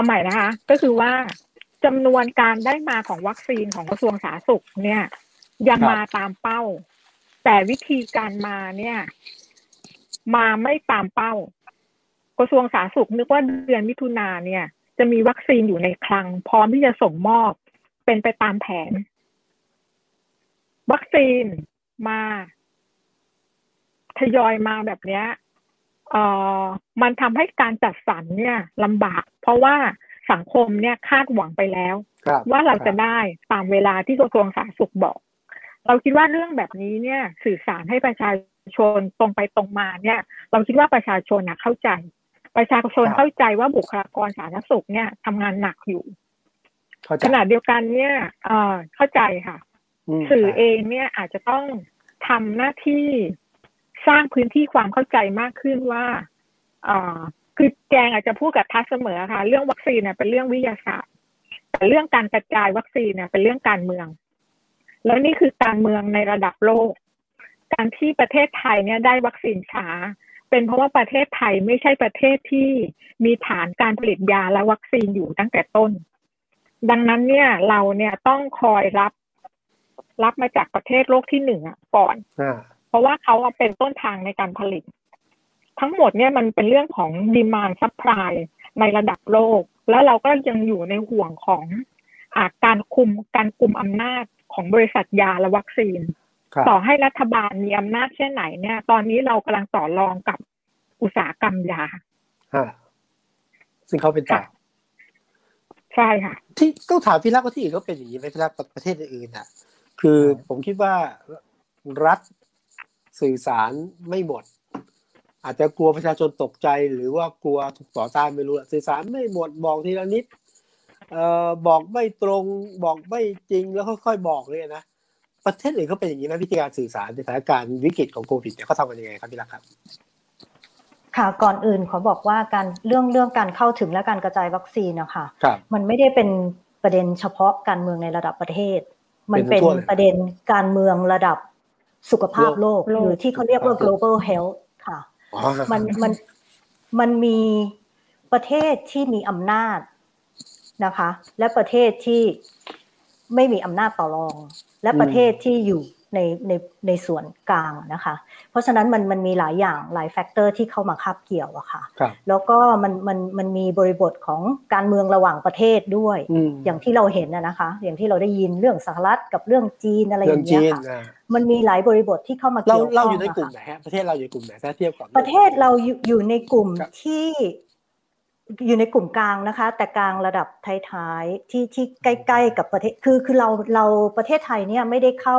เอาใหม่นะคะ ก็คือว่าจำนวนการได้มาของวัคซีนของกระทรวงสาธารณสุขเนี่ย ยังมาตามเป้า แต่วิธีการมาเนี่ย มาไม่ตามเป้า กระทรวงสาธารณสุขนึกว่าเดือนมิถุนาเนี่ย จะมีวัคซีนอยู่ในคลัง พร้อมที่จะส่งมอบเป็นไปตามแผน วัคซีนมาทยอยมาแบบเนี้ย เอ่อมันทำให้การจัดสรรเนี่ยลำบาก เพราะว่าสังคมเนี่ยคาดหวังไปแล้วครับว่าเราจะคบได้ตามเวลาที่กระทรวงสาธารณสุขบอก เราคิดว่าเรื่องแบบนี้เนี่ยสื่อสารให้ประชาชนตรงไปตรงมาเนี่ย เราคิดว่าประชาชนนะเข้าใจ ประชาชนครับเข้าใจว่าบุคลากรสาธารณสุขเนี่ยทำงานหนักอยู่เข้าใจขณะเดียวกันเนี่ยเอ่อเข้าใจค่ะมสื่อเองเนี่ยอาจจะต้องทำหน้าที่ สร้างพื้นที่ความเข้าใจมากขึ้นว่าอคือแจงอาจจะพูดกับทัศเสมอค่ะ เรื่องวัคซีนเป็นเรื่องวิทยาศาสตร์ แต่เรื่องการกระจายวัคซีนเป็นเรื่องการเมือง แล้วนี่คือการเมืองในระดับโลก การที่ประเทศไทยเนี่ยได้วัคซีนช้า เป็นเพราะว่าประเทศไทยไม่ใช่ประเทศที่มีฐานการผลิตยาและวัคซีนอยู่ตั้งแต่ต้น ดังนั้นเนี่ยเราเนี่ยต้องคอยรับ รับมาจากประเทศโลกที่หนึ่งอะก่อน เพราะว่าเขาอะเป็นต้นทางในการผลิต ทั้งหมดเนี่ยมันเป็นเรื่องของ demand supply ในระดับโลก แล้วเราก็ยังอยู่ในห้วงของอาการคุมการคุมอำนาจของบริษัทยาและวัคซีนครับต่อให้รัฐบาลมีอำนาจแค่ไหนเนี่ย ตอนนี้เรากำลังต่อรองกับอุตสาหกรรมยาฮะซึ่งเขาเป็นต่อค่ะใช่ค่ะ ที่ต้องถามพี่รักว่าที่อื่นก็เป็นอย่างนี้ไหมพี่รักประเทศอื่นๆอะ คือผมคิดว่ารัฐ สื่อสารไม่หมด อาจจะกลัวประชาชนตกใจหรือว่ากลัวถูกต่อต้านไม่รู้อะสื่อสารไม่หมดบอกทีละนิดเอ่อบอกไม่ตรงบอกไม่จริงแล้วค่อยๆบอกเลยนะประเทศอื่นเขาเป็นอย่างนี้ไหมวิธีการสื่อสารในสถานการณ์วิกฤตของโควิดเนี่ยเขาทำกันยังไงครับพี่รักครับค่ะก่อนอื่นขอบอกว่าการเรื่องเรื่องการเข้าถึงและการกระจายวัคซีนนะคะครับมันไม่ได้เป็นประเด็นเฉพาะการเมืองในระดับประเทศ มันเป็นเป็นทั่วเลยประเด็นการเมืองระดับ สุขภาพโลกโลกหรือที่เขาเรียกว่า global health ค่ะอ๋อมันมันมันมีประเทศที่มีอำนาจนะคะ และประเทศที่ไม่มีอำนาจต่อรอง และประเทศที่อยู่ ในในในส่วนกลางนะคะ เพราะฉะนั้นมันมันมีหลายอย่างหลายแฟกเตอร์ที่เข้ามาคาบเกี่ยวอะค่ะครับแล้วก็มันมันมันมีบริบทของการเมืองระหว่างประเทศด้วยอืมอย่างที่เราเห็นนะนะคะ อย่างที่เราได้ยินเรื่องสหรัฐกับเรื่องจีนอะไรอเรื่องย่างเงี้จียนค่ะอ่ามันมีหลายบริบทที่เข้ามาเราเกี่ยวข้องเราอยู่ในกลุ่มะไหนค่ะฮะประเทศเราอยู่ในกลุ่มไหนถ้าเทียบกับประเทศเราอยู่อยู่ในกลุ่มครับที่อยู่ในกลุ่มกลางนะคะ แต่กลางระดับท้ายๆที่ที่ใกล้ ๆ กับประเทศคือคือเราเราประเทศไทยเนี่ยไม่ได้เข้า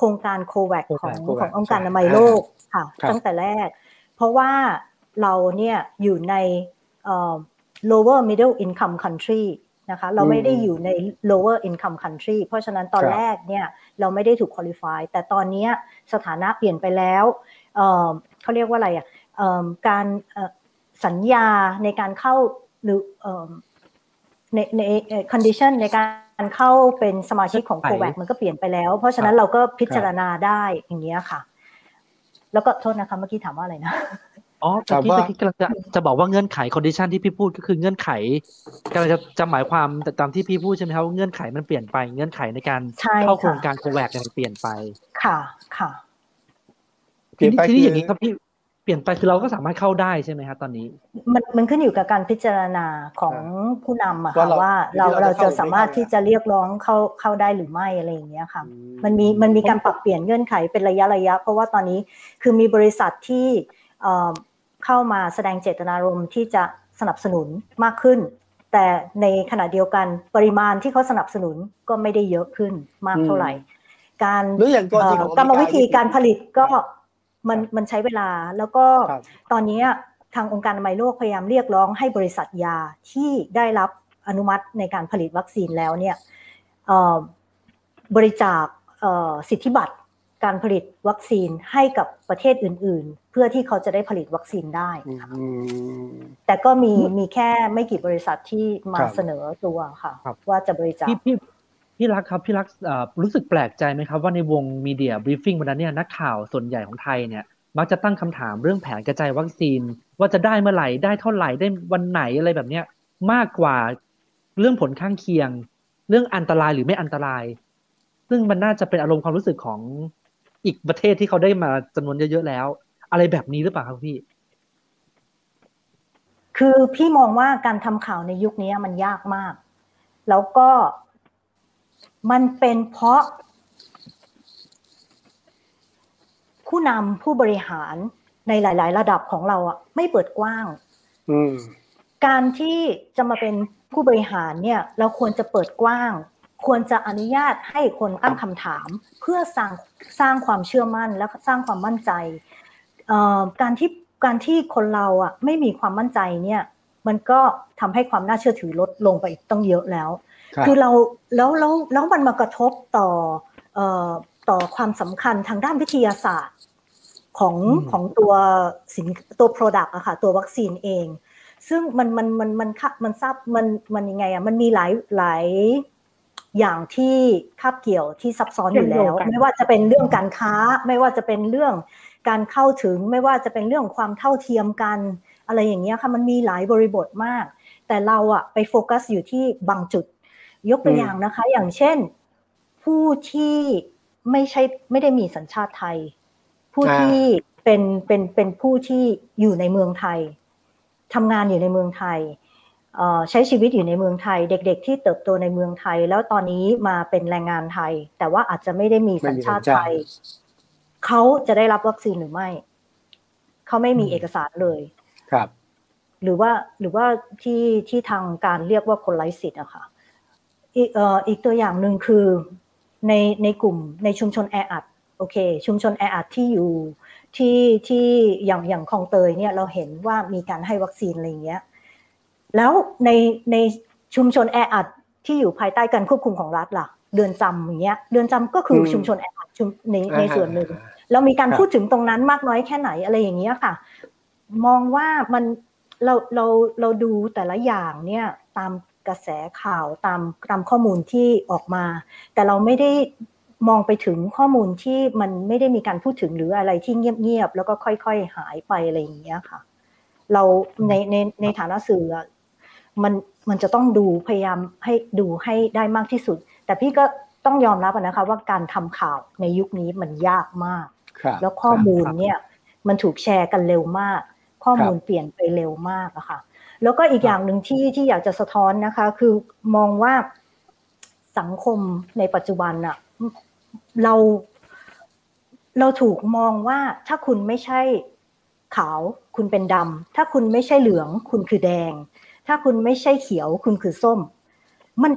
โครงการโควัคของ COVAX ขององค์การอนามัยใช่โลกค่ะครับตั้งแต่แรก เพราะว่าเราเนี่ยอยู่ในเอ่อ lower middle income country นะคะเราไม่ได้อยู่ใน lower income country เพราะฉะนั้นตอนครับแรกเนี่ยเราไม่ได้ถูก qualify แต่ตอนเนี้ยสถานะเปลี่ยนไปแล้วเอ่อเขาเรียกว่าอะไรอะเอิ่มการเอ่อสัญญาในการเข้าหรือเอิ่มในในเอ่อ condition ในการ เข้าเป็นสมาชิกของเงื่โคอนไขวัคมันก็เปลี่ยนไปแล้ว เพราะฉะนั้นเราก็พิจารณาได้อย่างเงี้ยค่ะ แล้วก็โทษนะคะเมื่อกี้ถามว่าอะไรนะอ๋อถามเมื่อว่ากี้เมื่อกี้กำลังจะจะบอกว่าเงื่อนไข condition ที่พี่พูดก็คือเงื่อนไขกำลังจะจะหมายความแต่ตามที่พี่พูดใช่ไหมครับว่าเงื่อนไขมันเปลี่ยนไปเงื่อนไขในการใช่เข้าโครงค่ะการโควัคเนี่ยมันเปลี่ยนไป ค่ะค่ะเปลี่ยนไปทีนี้คืออย่างนี้ครับพี่เป ลี่ยนไปคือเราก็สามารถเข้าได้ใช่ไหมครับตอนนี้ มันมันขึ้นอยู่กับการพิจารณาของผู้นำอะว่าค่ะเราว่าเราที่เราเราจะจะเข้าหรือไม่สามารถเข้าที่จะเรียกร้องเข้าเข้าได้หรือไม่อะไรอย่างเงี้ยค่ะอืมันมีมันมีการปรับเปลี่ยนเงื่อนไขเป็นระยะระยะ เพราะว่าตอนนี้คือมีบริษัทที่เอ่อเข้ามาแสดงเจตนารมณ์ที่จะสนับสนุนมากขึ้น แต่ในขณะเดียวกันปริมาณที่เขาสนับสนุนก็ไม่ได้เยอะขึ้นมากเท่าไหร่ การหรืออย่างกรณีของเอ่อกรรมวิธีการผลิตก็ มันครับมันใช้เวลาแล้วก็ครับตอนนี้ทางองค์การอนามัยโลกพยายามเรียกร้องให้บริษัทยาที่ได้รับอนุมัติในการผลิตวัคซีนแล้วเนี่ยเอ่อบริจาคเอ่อสิทธิบัตรการผลิตวัคซีนให้กับประเทศอื่น ๆ เพื่อที่เขาจะได้ผลิตวัคซีนได้อืค่ะมแต่ก็มีมีแค่ไม่กี่บริษัทที่มาครับเสนอตัวค่ะครับว่าจะบริจาค พี่รักครับพี่รักรู้สึกแปลกใจไหมครับว่าในวงมีเดียบรีฟ i ิ g วันนั้นเนี่ยนักข่าวส่วนใหญ่ของไทยเนี่ยมักจะตั้งคำถามเรื่องแผนกระจายวัคซีน ว่าจะได้เมื่อไหร่ได้เท่าไหร่ได้วันไหนอะไรแบบเนี้ยมากกว่าเรื่องผลข้างเคียง เรื่องอันตรายหรือไม่อันตราย ซึ่งมันน่าจะเป็นอารมณ์ความรู้สึกของอีกประเทศที่เขาได้มาจำนวนเยอะๆแล้ว อะไรแบบนี้หรือเปล่าครับพี่ คือพี่มองว่าการทำข่าวในยุคนี้มันยากมาก แล้วก็ มันเป็นเพราะ ผู้นำผู้บริหารในหลาย ๆ ระดับของเราอะไม่เปิดกว้างอืมการที่จะมาเป็นผู้บริหารเนี่ย เราควรจะเปิดกว้าง ควรจะอนุญาตให้คนตั้งคำถาม เพื่อสร้างสร้างความเชื่อมั่นและสร้างความมั่นใจเอ่อการที่การที่คนเราอะไม่มีความมั่นใจเนี่ย มันก็ทำให้ความน่าเชื่อถือลดลงไปต้องเยอะแล้ว ครับคือเราแล้วแล้วแล้วมันมากระทบต่อเอ่อต่อความสำคัญทางด้านวิทยาศาสตร์ของอืมของตัวสินตัว Product อะค่ะตัววัคซีนเอง ซึ่งมันมันมันมันค่ะมันทราบมันมันยังไงอะมันมีหลายหลายอย่างที่คาบเกี่ยวที่ซับซ้อนอยู่แล้วเชื่อมโยงกันไม่ว่าจะเป็นเรื่องการค้า ไม่ว่าจะเป็นเรื่องการเข้าถึง ไม่ว่าจะเป็นเรื่องความเท่าเทียมกัน อะไรอย่างเงี้ยค่ะมันมีหลายบริบทมาก แต่เราอะไปโฟกัสอยู่ที่บางจุด ยกตัวอืมอย่างนะคะ อย่างเช่น ผู้ที่ไม่ใช่ไม่ได้มีสัญชาติไทย ผู้อ่าที่เป็นเป็นเป็นผู้ที่อยู่ในเมืองไทยทำงานอยู่ในเมืองไทยเอ่อใช้ชีวิตอยู่ในเมืองไทย เด็ก ๆ ที่เติบโตในเมืองไทย แล้วตอนนี้มาเป็นแรงงานไทย แต่ว่าอาจจะไม่ได้มีสัญชาติไทยเขาจะได้รับวัคซีนหรือไม่เขาไม่มีอืมเอกสารเลยครับ หรือว่าหรือว่าที่ที่ทางการเรียกว่าคนไร้สิทธิ์อะค่ะ อีกเอ่ออีกตัวอย่างหนึ่งคือในในกลุ่มในชุมชนแออัดโอเค ชุมชนแออัดที่อยู่ที่ที่อย่างอย่างคลองเตยเนี่ยเราเห็นว่ามีการให้วัคซีนอะไรอย่างเงี้ยแล้วในในชุมชนแออัดที่อยู่ภายใต้การควบคุมของรัฐล่ะเดือนจำอย่างเงี้ยเดือนจำก็คืออมชุมชนแออัดชุมในในอ่าส่วนหนึ่งเรามีการครับพูดถึงตรงนั้นมากน้อยแค่ไหนอะไรอย่างเงี้ยค่ะ มองว่ามันเราเราเราดูแต่ละอย่างเนี่ยตาม กระแสข่าวตามตามข้อมูลที่ออกมา แต่เราไม่ได้มองไปถึงข้อมูลที่มันไม่ได้มีการพูดถึงหรืออะไรที่เงียบๆแล้วก็ค่อยๆหายไปอะไรอย่างเงี้ยค่ะ เราในในในฐานะสื่ออะมันมันจะต้องดูพยายามให้ดูให้ได้มากที่สุด แต่พี่ก็ต้องยอมรับนะคะว่าการทำข่าวในยุคนี้มันยากมากครับแล้วข้อมูลครับเนี่ยมันถูกแชร์กันเร็วมาก ข้อมูลเปลี่ยนไปเร็วมากอะค่ะ แล้วก็อีกอย่างหนึ่งที่ที่อยากจะสะท้อนนะคะ คือมองว่าสังคมในปัจจุบันอะเราเราถูกมองว่าถ้าคุณไม่ใช่ขาวคุณเป็นดำถ้าคุณไม่ใช่เหลือง คุณคือแดง ถ้าคุณไม่ใช่เขียว คุณคือส้ม มัน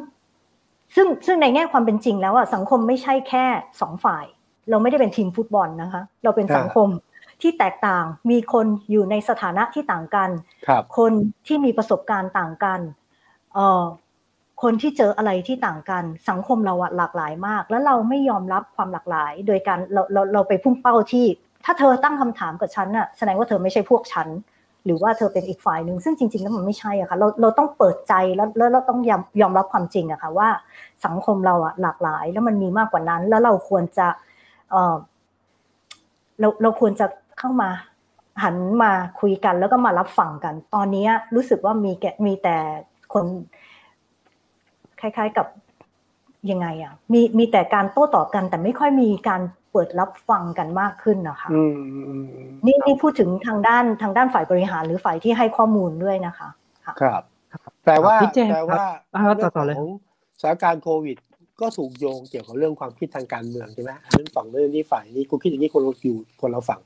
ซึ่งซึ่งในแง่ความเป็นจริงแล้วอะสังคมไม่ใช่แค่สองฝ่าย เราไม่ได้เป็นทีมฟุตบอลนะคะ เราเป็นสังคม ที่แตกต่างมีคนอยู่ในสถานะที่ต่างกันครับคนที่มีประสบการณ์ต่างกันเอ่อคนที่เจออะไรที่ต่างกันสังคมเราอะหลากหลายมาก แล้วเราไม่ยอมรับความหลากหลาย โดยการเราเราเราไปพุ่งเป้าที่ ถ้าเธอตั้งคำถามกับฉันน่ะแสดงว่าเธอไม่ใช่พวกฉันหรือว่าเธอเป็นอีกฝ่ายหนึ่งซึ่งจริงๆแล้วมันไม่ใช่อะค่ะเราเราต้องเปิดใจแล้วแล้วเราต้องยอมยอมรับความจริงอะค่ะว่าสังคมเราอะหลากหลาย แล้วมันมีมากกว่านั้น แล้วเราควรจะเออเราเราควรจะ เข้ามาหันมาคุยกันแล้วก็มารับฟังกัน ตอนนี้รู้สึกว่ามีแกมีแต่คนคล้าย ๆกับยังไงอะ มีมีแต่การโต้ตอบกัน แต่ไม่ค่อยมีการเปิดรับฟังกันมากขึ้นนะคะอืมอืมอืมอืมนี่นี่พูดถึงทางด้านทางด้านฝ่ายบริหารหรือฝ่ายที่ให้ข้อมูลด้วยนะคะครับแปลว่าพี่แจ้งแปลว่าอ่าต่อต่อเลยเรื่องของสถานการณ์โควิด ก็ถูกโยงเกี่ยวกับเรื่องความคิดทางการเมืองใช่ไหมอันนั้นฝั่งเรื่องนี้ฝ่ายนี้กูคิดอย่างนี้คนเราอยู่คนเราฝั่ง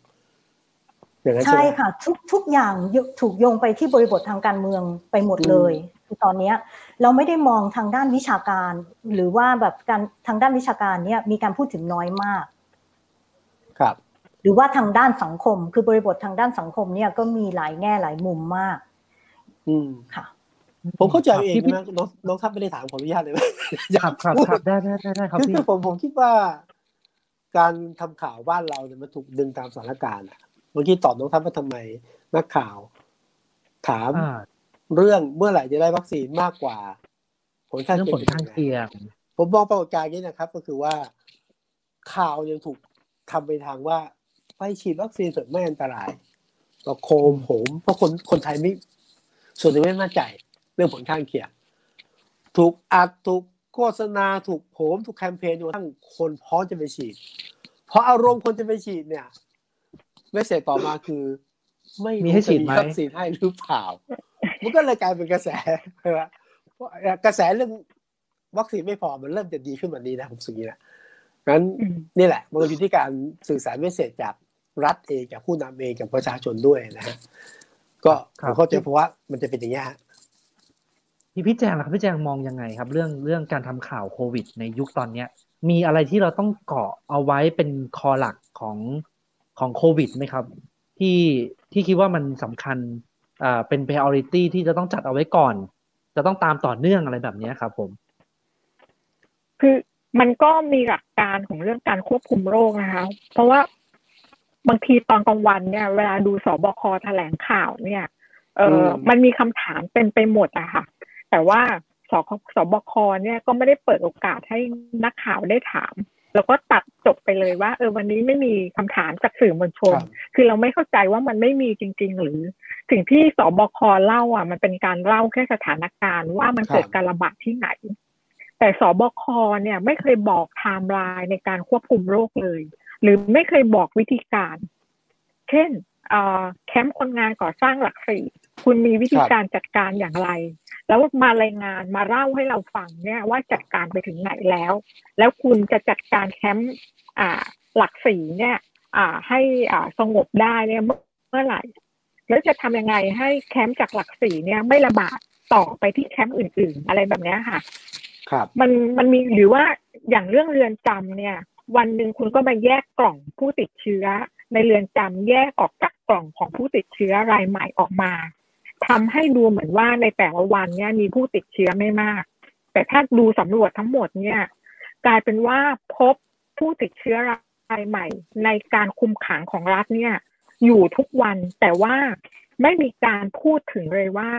อย่างนั้นใช่ใช่ไหมค่ะทุกทุกอย่างถูกโยงไปที่บริบททางการเมืองไปหมดเลยคือตอนเนี้ยเราไม่ได้มองทางด้านวิชาการ หรือว่าแบบการทางด้านวิชาการเนี่ยมีการพูดถึงน้อยมาก ครับ หรือว่าทางด้านสังคม คือบริบททางด้านสังคมเนี่ยก็มีหลายแง่หลายมุมมาก อืมค่ะ ผมเข้าใจเองพี่พี่นะน้องน้องทัพไม่ได้ถามขออนุญาตเลยไหมครับครับพูดครับได้ได้ได้ได้ครับคือพี่คือผมผมคิดว่า การทำข่าวบ้านเราเนี่ยมันถูกดึงตามสถานการณ์อะเมื่อกี้ตอบน้องทัพว่าทำไมนักข่าว ถามอ่าเรื่องเมื่อไหร่จะได้วัคซีนมากกว่า ผลข้างเรื่องเคียผงลเป็นข้างยังไงเคียง ผมมองปรากฏการณ์นี้นะครับ ก็คือว่าข่าวยังถูกทำไปทางว่าไปฉีดวัคซีนเถอะไม่อันตรายก็โคมโหมเพราะคนคนไทยไม่ส่วนหนึ่งไม่มั่นใจ เรื่องผลข้างเคียง ถูกอัดถูกโฆษณาถูกโหมถูกแคมเปญจนกระทั่งคนพร้อมจะไปฉีด เพราะอารมณ์คนจะไปฉีดเนี่ย ไม่เสร็จต่อมาคือ ไม่มีรู้ให้ฉีจะดมีไหมวัคซีนให้หรือเปล่ามันก็เลยกลายเป็นกระแสใช่ไหมเพราะกระแสเรื่องวัคซีนไม่พอมันเริ่มจะดีขึ้นแบบนี้นะผมสึกอย่างนี้นะงั้นอืมนี่แหละมันก็อยู่ที่การสื่อสารเมสเซจจากรัฐเองจากผู้นำเองจากประชาชนด้วยนะฮะก็ครัผบมเข้าใจเพราะว่ามันจะเป็นอย่างนี้ยฮะพี่พี่แจงล่ะครับพี่แจงมองยังไงครับ เรื่องเรื่องการทำข่าวโควิด ในยุคตอนเนี้ย มีอะไรที่เราต้องเกาะเอาไว้เป็นคอหลักของ ของโควิดไหมครับ ที่ที่คิดว่ามันสำคัญอ่าเป็น priority ที่จะต้องจัดเอาไว้ก่อน จะต้องตามต่อเนื่องอะไรแบบเนี้ยครับ ผม คือมันก็มีหลักการของเรื่องการควบคุมโรคนะคะ เพราะว่าบางทีตอนกลางวันเนี่ย เวลาดูสบคแถลงข่าวเนี่ย เอออมมันมีคำถามเต็มไปหมดอะค่ะ แต่ว่าสคสบคเนี่ยก็ไม่ได้เปิดโอกาสให้นักข่าวได้ถาม แล้วก็ตัดจบไปเลยว่า เออวันนี้ไม่มีคำถามจากสื่อมวลชนครับคือเราไม่เข้าใจว่ามันไม่มีจริง ๆ หรือ สิ่งที่ศบคเล่าอะ มันเป็นการเล่าแค่สถานการณ์ว่ามันเกิดการระบาดที่ไหน แต่ศบคเนี่ยไม่เคยบอกไทม์ไลน์ในการควบคุมโรคเลย หรือไม่เคยบอกวิธีการ เช่นเอ่อแคมป์คนงานก่อสร้างหลักสี่คุณมีวิธีการจัดการอย่างไร แล้วมารายงานมาเล่าให้เราฟังเนี่ยว่าจัดการไปถึงไหนแล้ว แล้วคุณจะจัดการแคมป์อ่าหลักสี่เนี่ยอ่าให้อ่าสงบได้เนี่ยเมื่อเมื่อไหร่แล้วจะทำยังไงให้แคมป์จากหลักสี่เนี่ยไม่ระบาดต่อไปที่แคมป์อื่น ๆ อะไรแบบเนี้ยค่ะ ครับ มันมันมีหรือว่าอย่างเรื่องเรือนจำเนี่ย วันหนึ่งคุณก็มาแยกกล่องผู้ติดเชื้อ ในเรือนจำแยกออกจากกล่องของผู้ติดเชื้อรายใหม่ออกมา ทำให้ดูเหมือนว่าในแต่ละวันเนี่ยมีผู้ติดเชื้อไม่มาก แต่ถ้าดูสำรวจทั้งหมดเนี่ย กลายเป็นว่าพบผู้ติดเชื้อรายใหม่ ในการคุมขังของรัฐเนี่ย อยู่ทุกวันแต่ว่าไม่มีการพูดถึงเลยว่า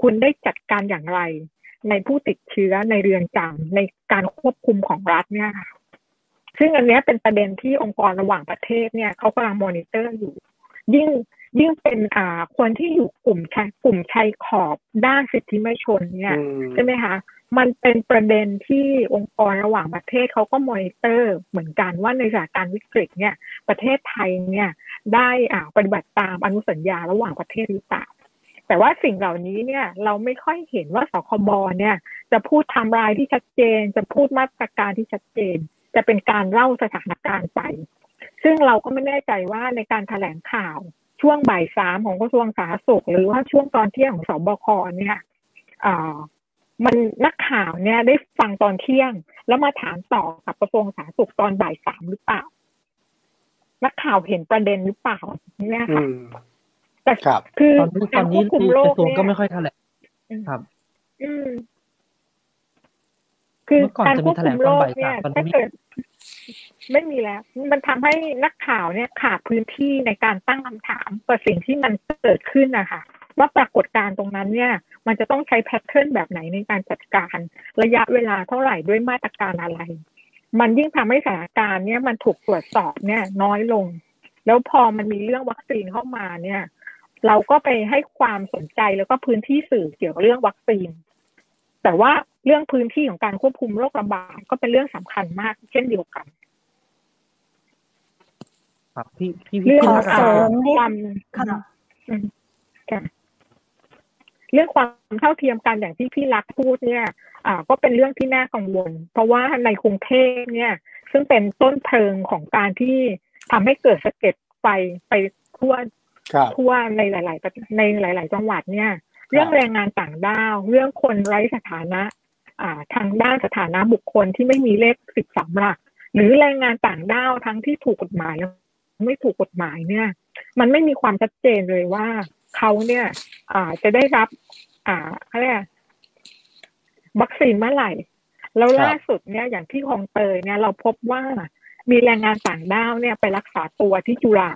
คุณได้จัดการอย่างไร ในผู้ติดเชื้อในเรือนจำในการควบคุมของรัฐเนี่ยค่ะซึ่งอันนี้เป็นประเด็นที่องค์กรระหว่างประเทศเนี่ยเขากำลังมอนิเตอร์อยู่ ยิ่ง ยิ่งเป็นอ่าคนที่อยู่กลุ่มชายกลุ่มชายขอบด้านสิทธิมนุษยชนเนี่ยอืมใช่ไหมคะมันเป็นประเด็นที่องค์กรระหว่างประเทศเขาก็มอนิเตอร์เหมือนกันว่าในสถานการณ์วิกฤตเนี่ยประเทศไทยเนี่ยได้อ่าปฏิบัติตามอนุสัญญาระหว่างประเทศหรือเปล่าแต่ว่าสิ่งเหล่านี้เนี่ยเราไม่ค่อยเห็นว่าสคบเนี่ย จะพูดไทำลายที่ชัดเจน จะพูดมาตรการที่ชัดเจน จะเป็นการเล่าสถานการณ์ไป ซึ่งเราก็ไม่แน่ใจว่าในการแถลงข่าว ช่วงบ่ายสามของกระทรวงสาธารณสุข หรือว่าช่วงตอนเที่ยงของสบคเนี่ยอ่ามันนักข่าวเนี่ยได้ฟังตอนเที่ยง แล้วมาถามต่อกับกระทรวงสาธารณสุขตอนบ่ายสามหรือเปล่า นักข่าวเห็นประเด็นหรือเปล่าเนี่ยอืค่ะมแต่ครับคือตอนนี้ตกาอรนคนี้วบคุมคืโรอกคระทรวงเนี่ยก็ไม่ค่อยแถลงครับ อืม คือเมื่อก่อนการจะคมีวบแถลคุงมโรตอนคบ่ายเนี่สามยตอนนี้ถ้าเกิดไม่มีแล้ว มันทำให้นักข่าวเนี่ยขาดพื้นที่ในการตั้งคำถามกับสิ่งที่มันเกิดขึ้นนะคะว่าปรากฏการณ์ตรงนั้นเนี่ย มันจะต้องใช้แพทเทิร์นแบบไหนในการจัดการ ระยะเวลาเท่าไหร่ด้วยมาตรการอะไร มันยิ่งทำให้สถานการณ์เนี่ยมันถูกตรวจสอบเนี่ยน้อยลง แล้วพอมันมีเรื่องวัคซีนเข้ามาเนี่ย เราก็ไปให้ความสนใจแล้วก็พื้นที่สื่อเกี่ยวกับเรื่องวัคซีน แต่ว่าเรื่องพื้นที่ของการควบคุมโรคระบาดก็เป็นเรื่องสำคัญมาก เช่นเดียวกันครับพี่พี่เรื่องพี่ขอรักเสริมนิดความค่ะอืมค่ะเรื่องความเท่าเทียมกันอย่างที่พี่รักพูดเนี่ย อ่า ก็เป็นเรื่องที่น่ากังวล เพราะว่าในกรุงเทพเนี่ย ซึ่งเป็นต้นเพลิงของการที่ทำให้เกิดสะเก็ดไฟไปทั่วครับทั่วในหลายๆประในหลาย ๆ จังหวัดเนี่ย เรื่องแรงงานต่างด้าว เรื่องคนไร้สถานะอ่าทางด้านสถานะบุคคลที่ไม่มีเลขสิบสามหลัก หรือแรงงานต่างด้าวทั้งที่ถูกกฎหมายและไม่ถูกกฎหมายเนี่ย มันไม่มีความชัดเจนเลยว่าเขาเนี่ยอ่าจะได้รับ อ่าเขาเรียกอะไรวัคซีนเมื่อไหร่ แล้วครับล่าสุดเนี่ยอย่างที่คลองเตยเนี่ยเราพบว่ามีแรงงานต่างด้าวเนี่ยไปรักษาตัวที่จุฬา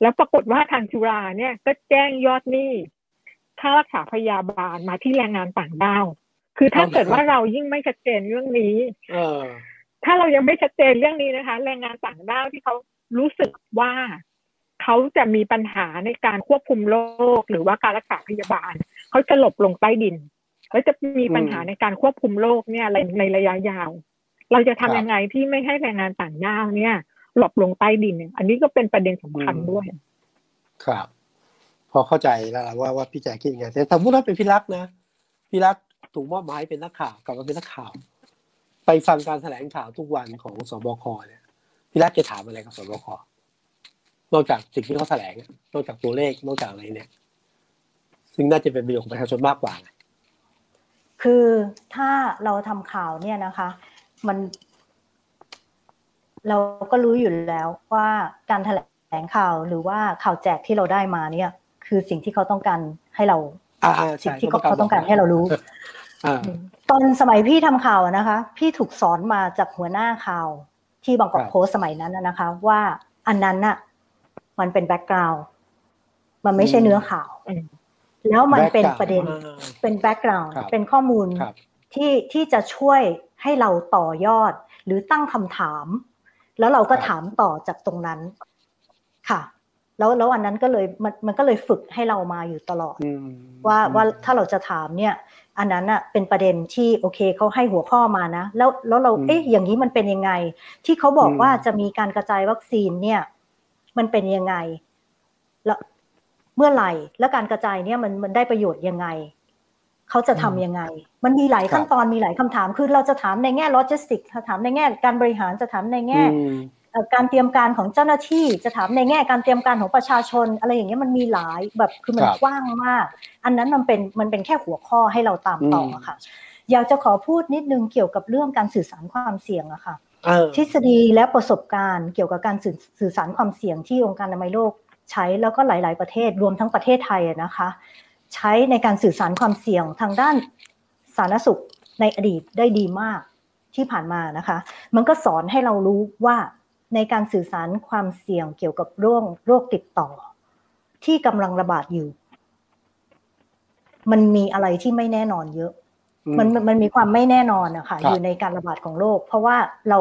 แล้วปรากฏว่าทางจุฬาเนี่ยก็แจ้งยอดหนี้ ค่ารักษาพยาบาลมาที่แรงงานต่างด้าวคือถ้าเกิดว่าเรายิ่งไม่ชัดเจนเรื่องนี้เออถ้าเรายังไม่ชัดเจนเรื่องนี้นะคะ แรงงานต่างด้าวที่เขารู้สึกว่าเขาจะมีปัญหาในการควบคุมโรคหรือว่าการรักษาพยาบาลเขาจะหลบลงใต้ดินแล้วจะมีปัญหาอืมในการควบคุมโรคเนี่ยในในระยะยาว เราจะทำครับยังไงที่ไม่ให้แรงงานต่างด้าวเนี่ย หลบลงใต้ดินเนี่ยอันนี้ก็เป็นประเด็นสำคัญอืมด้วย ครับ พอเข้าใจแล้วว่าว่าพี่แจ๊คคิดยังไงแต่สมมติว่าเป็นพี่รักนะพี่รักถูกมอบหมายเป็นนักข่าวกลับมาเป็นนักข่าว ไปฟังการแถลงข่าวทุกวันของสบคเนี่ยพี่รักจะถามอะไรกับสบค นอกจากสิ่งที่เขาแถลง นอกจากตัวเลข นอกจากอะไรเนี่ย ซึ่งน่าจะเป็นประโยชน์ของประชาชนมากกว่า คือถ้าเราทำข่าวเนี่ยนะคะ มัน เราก็รู้อยู่แล้วว่าการแถลงข่าวหรือว่าข่าวแจกที่เราได้มาเนี่ย คือสิ่งที่เขาต้องการให้เราอ่าอ่าสิ่ใช่งที่เขาเขาต้องการให้เรารู้อ่าตอนสมัยพี่ทำข่าวอะนะคะ พี่ถูกสอนมาจากหัวหน้าข่าวที่บางกอกครับโพสต์สมัยนั้นน่ะนะคะ ว่าอันนั้นน่ะ มันเป็นแบ็กกราวด์มันไม่ใช่เนื้อข่าวอืมแล้วมันเป็น background ประเด็นอ่าเป็น background ครับเป็นข้อมูลครับที่ที่จะช่วยให้เราต่อยอดหรือตั้งคำถาม แล้วเราก็ครับถามต่อจากตรงนั้น ค่ะ แล้วแล้วอันนั้นก็เลยมันมันก็เลยฝึกให้เรามาอยู่ตลอดอืมว่าว่าถ้าเราจะถามเนี่ย อันนั้นอะเป็นประเด็นที่โอเคเขาให้หัวข้อมานะ แล้วแล้วเราอืมเอ๊ะอย่างนี้มันเป็นยังไง ที่เขาบอกอืมว่าจะมีการกระจายวัคซีนเนี่ย มันเป็นยังไง แล้วเมื่อไหร่ แล้วการกระจายเนี่ยมันมันได้ประโยชน์ยังไงเขาจะทำยังไง มันมีหลายครับขั้นตอนมีหลายคำถาม คือเราจะถามในแง่โลจิสติกถามในแง่การบริหารจะถามในแง่อืมเอ่อ การเตรียมการของเจ้าหน้าที่จะถามในแง่การเตรียมการของประชาชน อะไรอย่างเงี้ยมันมีหลายแบบคือมันครับกว้างมาก อันนั้นมันเป็นมันเป็นแค่หัวข้อให้เราตามต่ออมค่ะ อยากจะขอพูดนิดนึงเกี่ยวกับเรื่องการสื่อสารความเสี่ยงอะค่ะเออทฤษฎีและประสบการณ์เกี่ยวกับการสื่อสื่อสารความเสี่ยงที่องค์การอนามัยโลกใช้แล้วก็หลาย ๆ ประเทศรวมทั้งประเทศไทยอะนะคะ ใช้ในการสื่อสารความเสี่ยงทางด้านสาธารณสุขในอดีตได้ดีมากที่ผ่านมานะคะ มันก็สอนให้เรารู้ว่า ในการสื่อสารความเสี่ยงเกี่ยวกับโรคโรคติดต่อ ที่กำลังระบาดอยู่ มันมีอะไรที่ไม่แน่นอนเยอะ มันมันมันมีความไม่แน่นอนนะคะครับอยู่ในการระบาดของโรค เพราะว่าเรา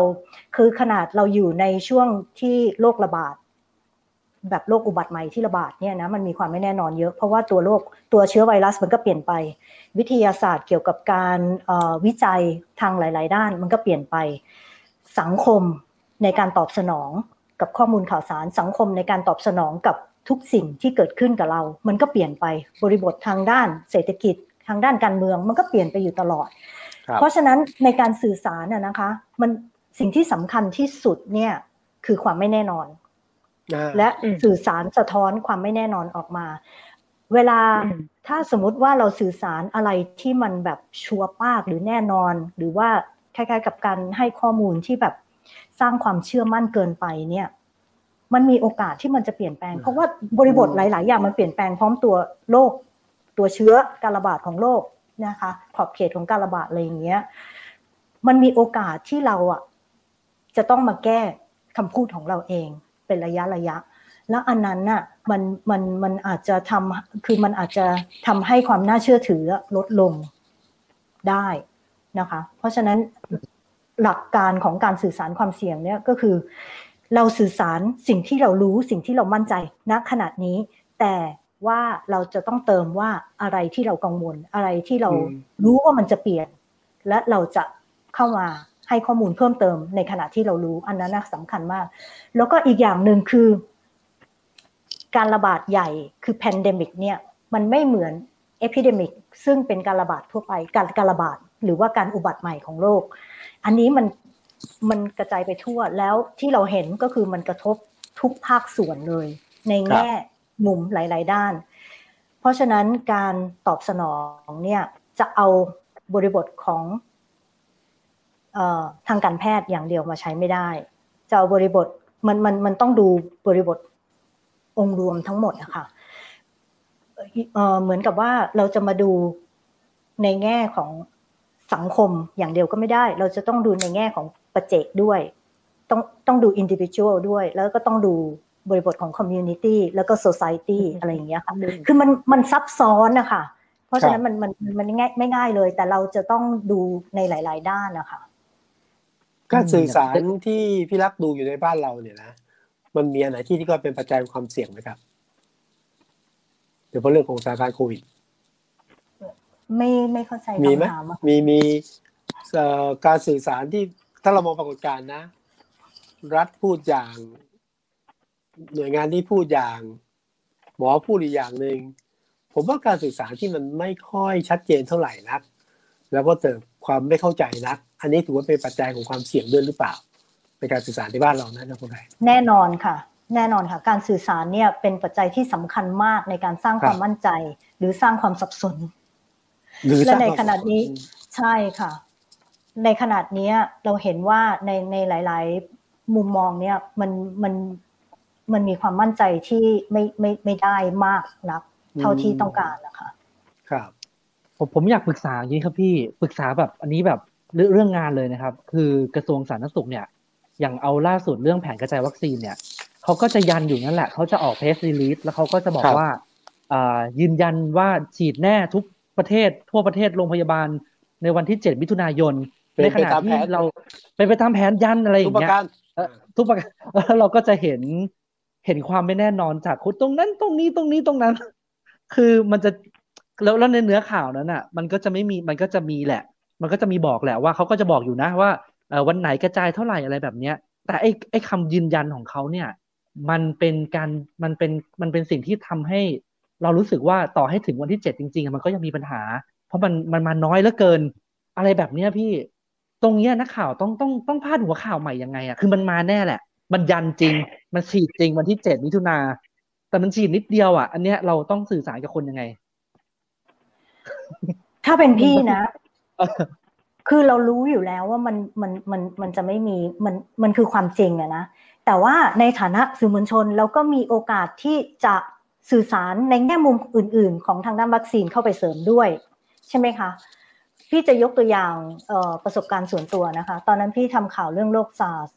คือขนาดเราอยู่ในช่วงที่โรคระบาด แบบโรคอุบัติใหม่ที่ระบาดเนี่ยนะมันมีความไม่แน่นอนเยอะเพราะว่าตัวโรคตัวเชื้อไวรัสมันก็เปลี่ยนไป วิทยาศาสตร์เกี่ยวกับการวิจัยทางหลาย ๆ ด้าน มันก็เปลี่ยนไป สังคม ในการตอบสนองกับข้อมูลข่าวสารสังคมในการตอบสนองกับทุกสิ่งที่เกิดขึ้นกับเรา มันก็เปลี่ยนไปบริบททางด้านเศรษฐกิจทางด้านการเมืองมันก็เปลี่ยนไปอยู่ตลอด เพราะฉะนั้นในการสื่อสารน่ะนะคะ มันสิ่งที่สำคัญที่สุดเนี่ยคือความไม่แน่นอน และสื่อสารสะท้อนความไม่แน่นอนออกมา เวลาถ้าสมมุติว่าเราสื่อสารอะไรที่มันแบบชัวร์ปากหรือแน่นอน หรือว่าคล้ายๆกับการให้ข้อมูลที่แบบ สร้างความเชื่อมั่นเกินไปเนี่ย มันมีโอกาสที่มันจะเปลี่ยนแปลง เพราะว่าบริบทหลาย ๆ อย่างมันเปลี่ยนแปลงพร้อมตัวโรคตัวเชื้อการระบาดของโรคนะคะ ขอบเขตของการระบาดอะไรอย่างเงี้ย มันมีโอกาสที่เราอะจะต้องมาแก้คำพูดของเราเองเป็นระยะระยะ แล้วอันนั้นน่ะมันมันมันอาจจะทำคือมันอาจจะทำให้ความน่าเชื่อถือลดลงได้นะคะ เพราะฉะนั้น หลักการของการสื่อสารความเสี่ยงเนี่ยก็คือ เราสื่อสารสิ่งที่เรารู้สิ่งที่เรามั่นใจณขณะนี้ แต่ว่าเราจะต้องเติมว่าอะไรที่เรากังวลอะไรที่เรารู้ว่ามันจะเปลี่ยน และเราจะเข้ามาให้ข้อมูลเพิ่มเติมในขณะที่เรารู้อันนั้นสำคัญมาก แล้วก็อีกอย่างหนึ่งคือ การระบาดใหญ่คือ pandemic เนี่ยมันไม่เหมือน epidemicซึ่งเป็นการระบาดทั่วไปการการระบาดหรือว่าการอุบัติใหม่ของโลก อันนี้มันมันกระจายไปทั่วแล้วที่เราเห็นก็คือมันกระทบทุกภาคส่วนเลย ในแง่มุมหลาย ๆ ด้าน เพราะฉะนั้นการตอบสนองเนี่ยจะเอาบริบทของทางการแพทย์อย่างเดียวมาใช้ไม่ได้ จะเอาบริบทมันมันมันต้องดูบริบทองค์รวมทั้งหมดอะค่ะเหมือนกับว่าเราจะมาดูในแง่ของ สังคมอย่างเดียวก็ไม่ได้ เราจะต้องดูในแง่ของปัจเจกด้วย ต้องต้องดู individual ด้วย แล้วก็ต้องดูบริบทของ community แล้วก็ society อะไรอย่างเงี้ยค่ะคือมันมันซับซ้อนนะคะเพราะฉะนั้นมันมันมันง่ายไม่ง่ายเลย แต่เราจะต้องดูในหลาย ๆ ด้านนะคะการสื่อสารที่พี่รักดูอยู่ในบ้านเราเนี่ยนะมันมีอันไหนที่ที่ก็เป็นปัจจัยความเสี่ยงไหมครับเดี๋ยวเพราะเรื่องของสถานการณ์โควิด ไม่ไม่เข้าใจมีไหมมีมีการสื่อสารที่ถ้าเรามองปรากฏการณ์นะ รัฐพูดอย่าง หน่วยงานที่พูดอย่าง หมอพูดอีกอย่างหนึ่งผมว่าการสื่อสารที่มันไม่ค่อยชัดเจนเท่าไหร่นัก แล้วก็เกิดความไม่เข้าใจนัก อันนี้ถือว่าเป็นปัจจัยของความเสี่ยงด้วยหรือเปล่าในการสื่อสารที่บ้านเรานะท่านผู้ใดแน่นอนค่ะ แน่นอนค่ะ การสื่อสารเนี่ยเป็นปัจจัยที่สำคัญมากในการสร้างความมั่นใจ หรือสร้างความสับสน และในขณะนี้ใช่ค่ะ ในขนาดนี้เราเห็นว่าในในหลาย ๆ มุมมองเนี่ยมันมันมันมีความมั่นใจที่ไม่ไม่ไม่ได้มากนัก เท่าที่ต้องการนะคะ ครับ ผมผมอยากปรึกษาอย่างนี้ครับพี่ปรึกษาแบบอันนี้แบบเรื่องงานเลยนะครับ คือกระทรวงสาธารณสุขเนี่ย อย่างเอาล่าสุดเรื่องแผนกระจายวัคซีนเนี่ยเขาก็จะยันอยู่นั่นแหละเขาจะออกเพสรีลีสแล้วเขาก็จะบอกว่ายืนยันว่าฉีดแน่ทุก ประเทศทั่วประเทศโรงพยาบาลในวันที่เจ็ดมิถุนายนในขณะที่เราเป็นไปตามแผนยันอะไรอย่างเงี้ยทุกประการเราก็จะเห็นเห็นความไม่แน่นอนจากคุณตรงนั้นตรงนี้ตรงนี้ตรงนั้น คือมันจะแล้วแล้วในเนื้อข่าวนั้นอะ มันก็จะไม่มีมันก็จะมีแหละ มันก็จะมีบอกแหละว่าเขาก็จะบอกอยู่นะว่าวันไหนกระจายเท่าไหร่อะไรแบบเนี้ย แต่ไอ้ไอ้คำยืนยันของเขาเนี่ย มันเป็นการมันเป็นมันเป็นสิ่งที่ทำให้ เรารู้สึกว่าต่อให้ถึงวันที่เจ็ดจริงๆ มันก็ยังมีปัญหา เพราะมันมันมาน้อยเหลือเกิน อะไรแบบเนี้ยพี่ตรงเนี้ยนักข่าวต้องต้องต้องพาดหัวข่าวใหม่ยังไงอะคือมันมาแน่แหละ มันยันจริง มันฉีดจริงวันที่เจ็ดมิถุนาแต่มันฉีดนิดเดียวอะ อันเนี้ยเราต้องสื่อสารกับคนยังไง ถ้าเป็นพี่นะ คือเรารู้อยู่แล้วว่ามันมันมันมันจะไม่มีมันมันคือความจริงอะนะแต่ว่าในฐานะสื่อมวลชนเราก็มีโอกาสที่จะ สื่อสารในแง่มุมอื่น ๆ ของทางด้านวัคซีนเข้าไปเสริมด้วย ใช่ไหมคะ พี่จะยกตัวอย่างประสบการณ์ส่วนตัวนะคะ ตอนนั้นพี่ทำข่าวเรื่องโรคซาร์ส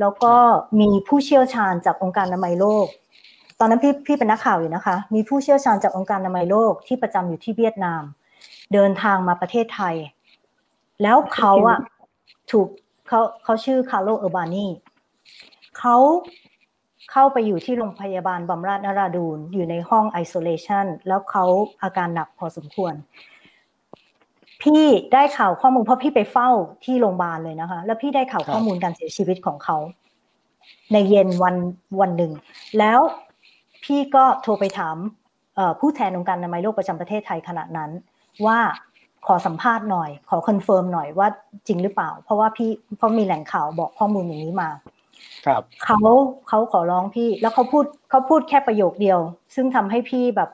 แล้วก็มีผู้เชี่ยวชาญจากองค์การอนามัยโลก ตอนนั้นพี่พี่เป็นนักข่าวอยู่นะคะ มีผู้เชี่ยวชาญจากองค์การอนามัยโลกที่ประจำอยู่ที่เวียดนาม เดินทางมาประเทศไทย แล้วเขาอะถูกเขาเขาชื่อ Carlo Urbani เขา เข้าไปอยู่ที่โรงพยาบาลบำราศนราดูรอยู่ในห้อง isolation แล้วเขาอาการหนักพอสมควร พี่ได้ข่าวข้อมูลเพราะพี่ไปเฝ้าที่โรงพยาบาลเลยนะคะ แล้วพี่ได้ข่าวข้อมูลการเสียชีวิตของเขา ในเย็นวันวันหนึ่ง แล้วพี่ก็โทรไปถามผู้แทนองค์การอนามัยโลกประจำประเทศไทยขณะนั้น ว่าขอสัมภาษณ์หน่อย ขอ confirm หน่อยว่าจริงหรือเปล่า เพราะว่าพี่เพราะมีแหล่งข่าวบอกข้อมูลอย่างนี้มา ครับเขาเขาขอร้องพี่ แล้วเขาพูดเขาพูดแค่ประโยคเดียว ซึ่งทำให้พี่แบบ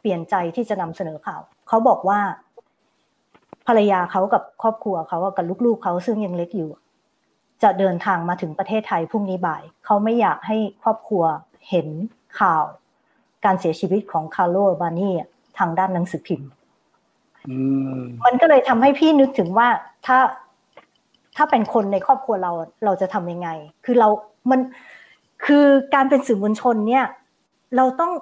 เปลี่ยนใจที่จะนำเสนอข่าวเขาบอกว่า ภรรยาเขากับครอบครัวเขาอะกับลูกๆเขาซึ่งยังเล็กอยู่ จะเดินทางมาถึงประเทศไทยพรุ่งนี้บ่ายเขาไม่อยากให้ครอบครัวเห็นข่าว การเสียชีวิตของคาร์โลบานี่ทางด้านหนังสือพิมพ์อืมมันก็เลยทำให้พี่นึกถึงว่าถ้า ถ้าเป็นคนในครอบครัวเราเราจะทำยังไง คือเรา มัน คือการเป็นสื่อมวลชนเนี่ย เราต้อง